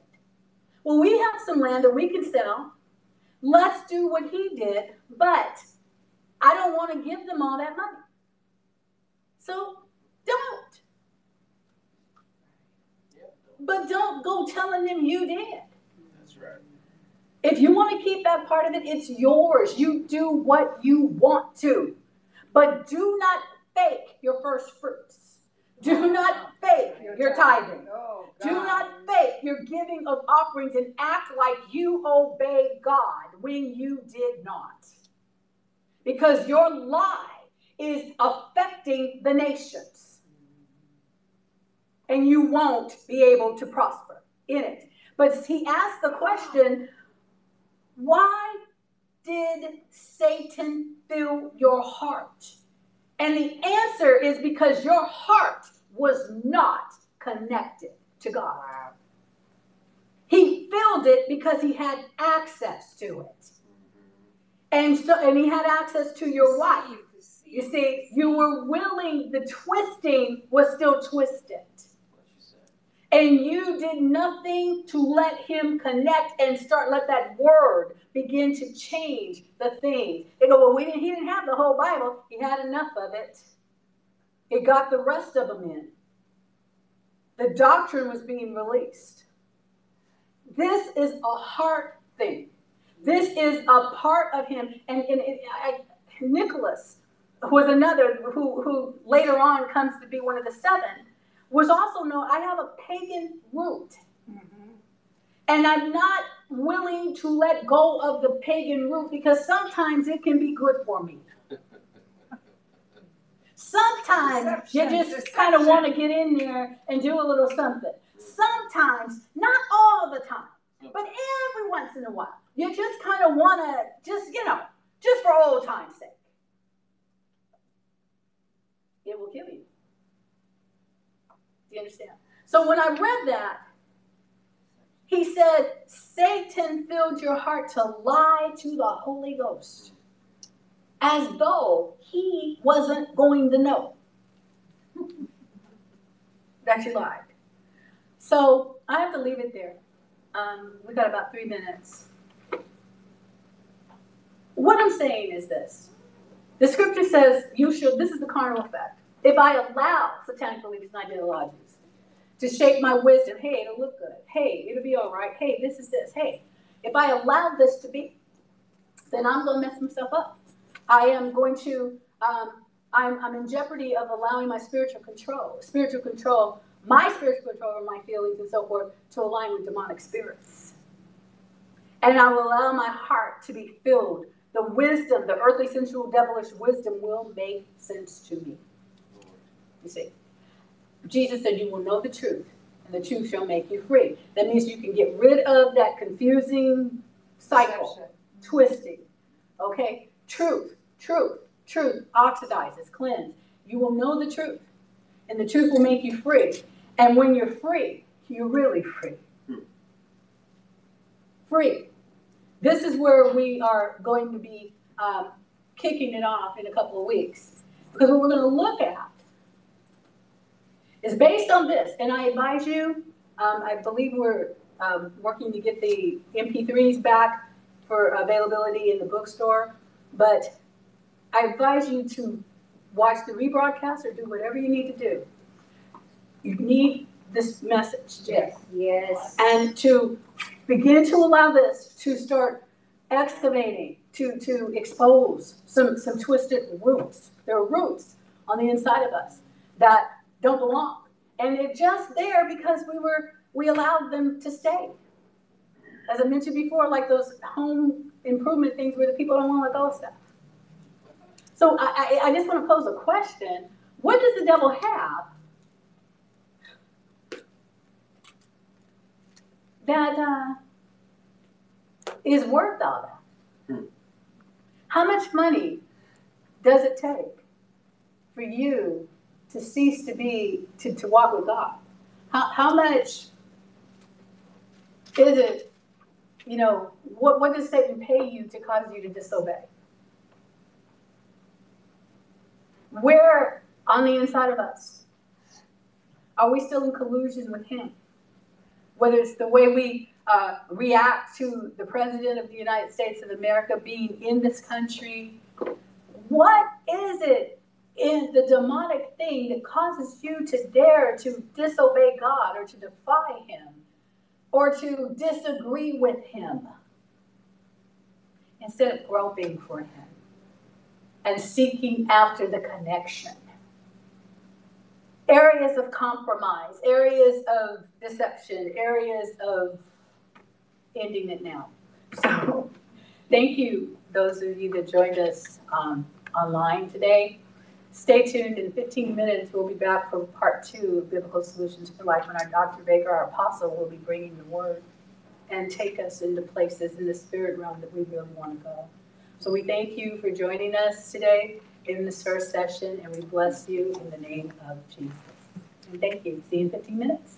Well, we have some land that we can sell. Let's do what he did, but I don't want to give them all that money. So don't. But don't go telling them you did. That's right. If you want to keep that part of it, it's yours. You do what you want to. But do not fake your first fruits. Do not fake your tithing. Oh, Do not fake your giving of offerings and act like you obey God when you did not. Because your lie is affecting the nations. And you won't be able to prosper in it. But he asked the question why did Satan fill your heart? And the answer is because your heart was not connected to God. He filled it because he had access to it. Mm-hmm. And so and he had access to your wife. You see, you were willing, the twisting was still twisted. And you did nothing to let him connect and start, let that word begin to change the things. They go, well, we didn't, he didn't have the whole Bible. He had enough of it. It got the rest of them in. The doctrine was being released. This is a heart thing. This is a part of him. And, and, and I, Nicholas was another who, who later on comes to be one of the seven, was also known, I have a pagan root. Mm-hmm. And I'm not willing to let go of the pagan root because sometimes it can be good for me. Sometimes you just kind of want to get in there and do a little something. Sometimes, not all the time, but every once in a while, you just kind of want to, just, you know, just for old time's sake. It will kill you. Do you understand? So when I read that, he said, Satan filled your heart to lie to the Holy Ghost as though he wasn't going to know that you lied. So I have to leave it there. Um, we got about three minutes. What I'm saying is this the scripture says, You should, this is the carnal effect. If I allow satanic beliefs and ideologies to shape my wisdom, hey, it'll look good. Hey, it'll be all right. Hey, this is this. Hey, if I allow this to be, then I'm going to mess myself up. I am going to, um, I'm, I'm in jeopardy of allowing my spiritual control, spiritual control, my spiritual control over my feelings and so forth to align with demonic spirits. And I will allow my heart to be filled. The wisdom, the earthly, sensual, devilish wisdom will make sense to me. You see, Jesus said, You will know the truth, and the truth shall make you free. That means you can get rid of that confusing cycle, twisting. Okay? Truth, truth, truth oxidizes, cleanses. You will know the truth, and the truth will make you free. And when you're free, you're really free. Free. This is where we are going to be um, kicking it off in a couple of weeks. Because what we're going to look at is based on this. And I advise you, um, I believe we're um, working to get the MP3s back for availability in the bookstore. But I advise you to watch the rebroadcast or do whatever you need to do. You need this message, yes. Yes. And to begin to allow this to start excavating, to, to expose some, some twisted roots. There are roots on the inside of us that don't belong. And they're just there because we were we allowed them to stay. As I mentioned before, like those home improvement things where the people don't want to go stuff. So I, I, I just want to pose a question. What does the devil have that uh, is worth all that? Hmm. How much money does it take for you to cease to be, to, to walk with God? How, how much is it, you know, what, what does Satan pay you to cause you to disobey? Where on the inside of us are we still in collusion with him? Whether it's the way we uh, react to the president of the United States of America being in this country, what is it in the demonic thing that causes you to dare to disobey God or to defy him or to disagree with him instead of groping for him and seeking after the connection? Areas of compromise, areas of deception, areas of ending it now. So, thank you, those of you that joined us um, online today. Stay tuned. In 15 minutes, we'll be back for part two of Biblical Solutions for Life when our Dr. Baker, our apostle, will be bringing the word and take us into places in the spirit realm that we really want to go. So we thank you for joining us today in this first session, and we bless you in the name of Jesus. And thank you. See you in 15 minutes.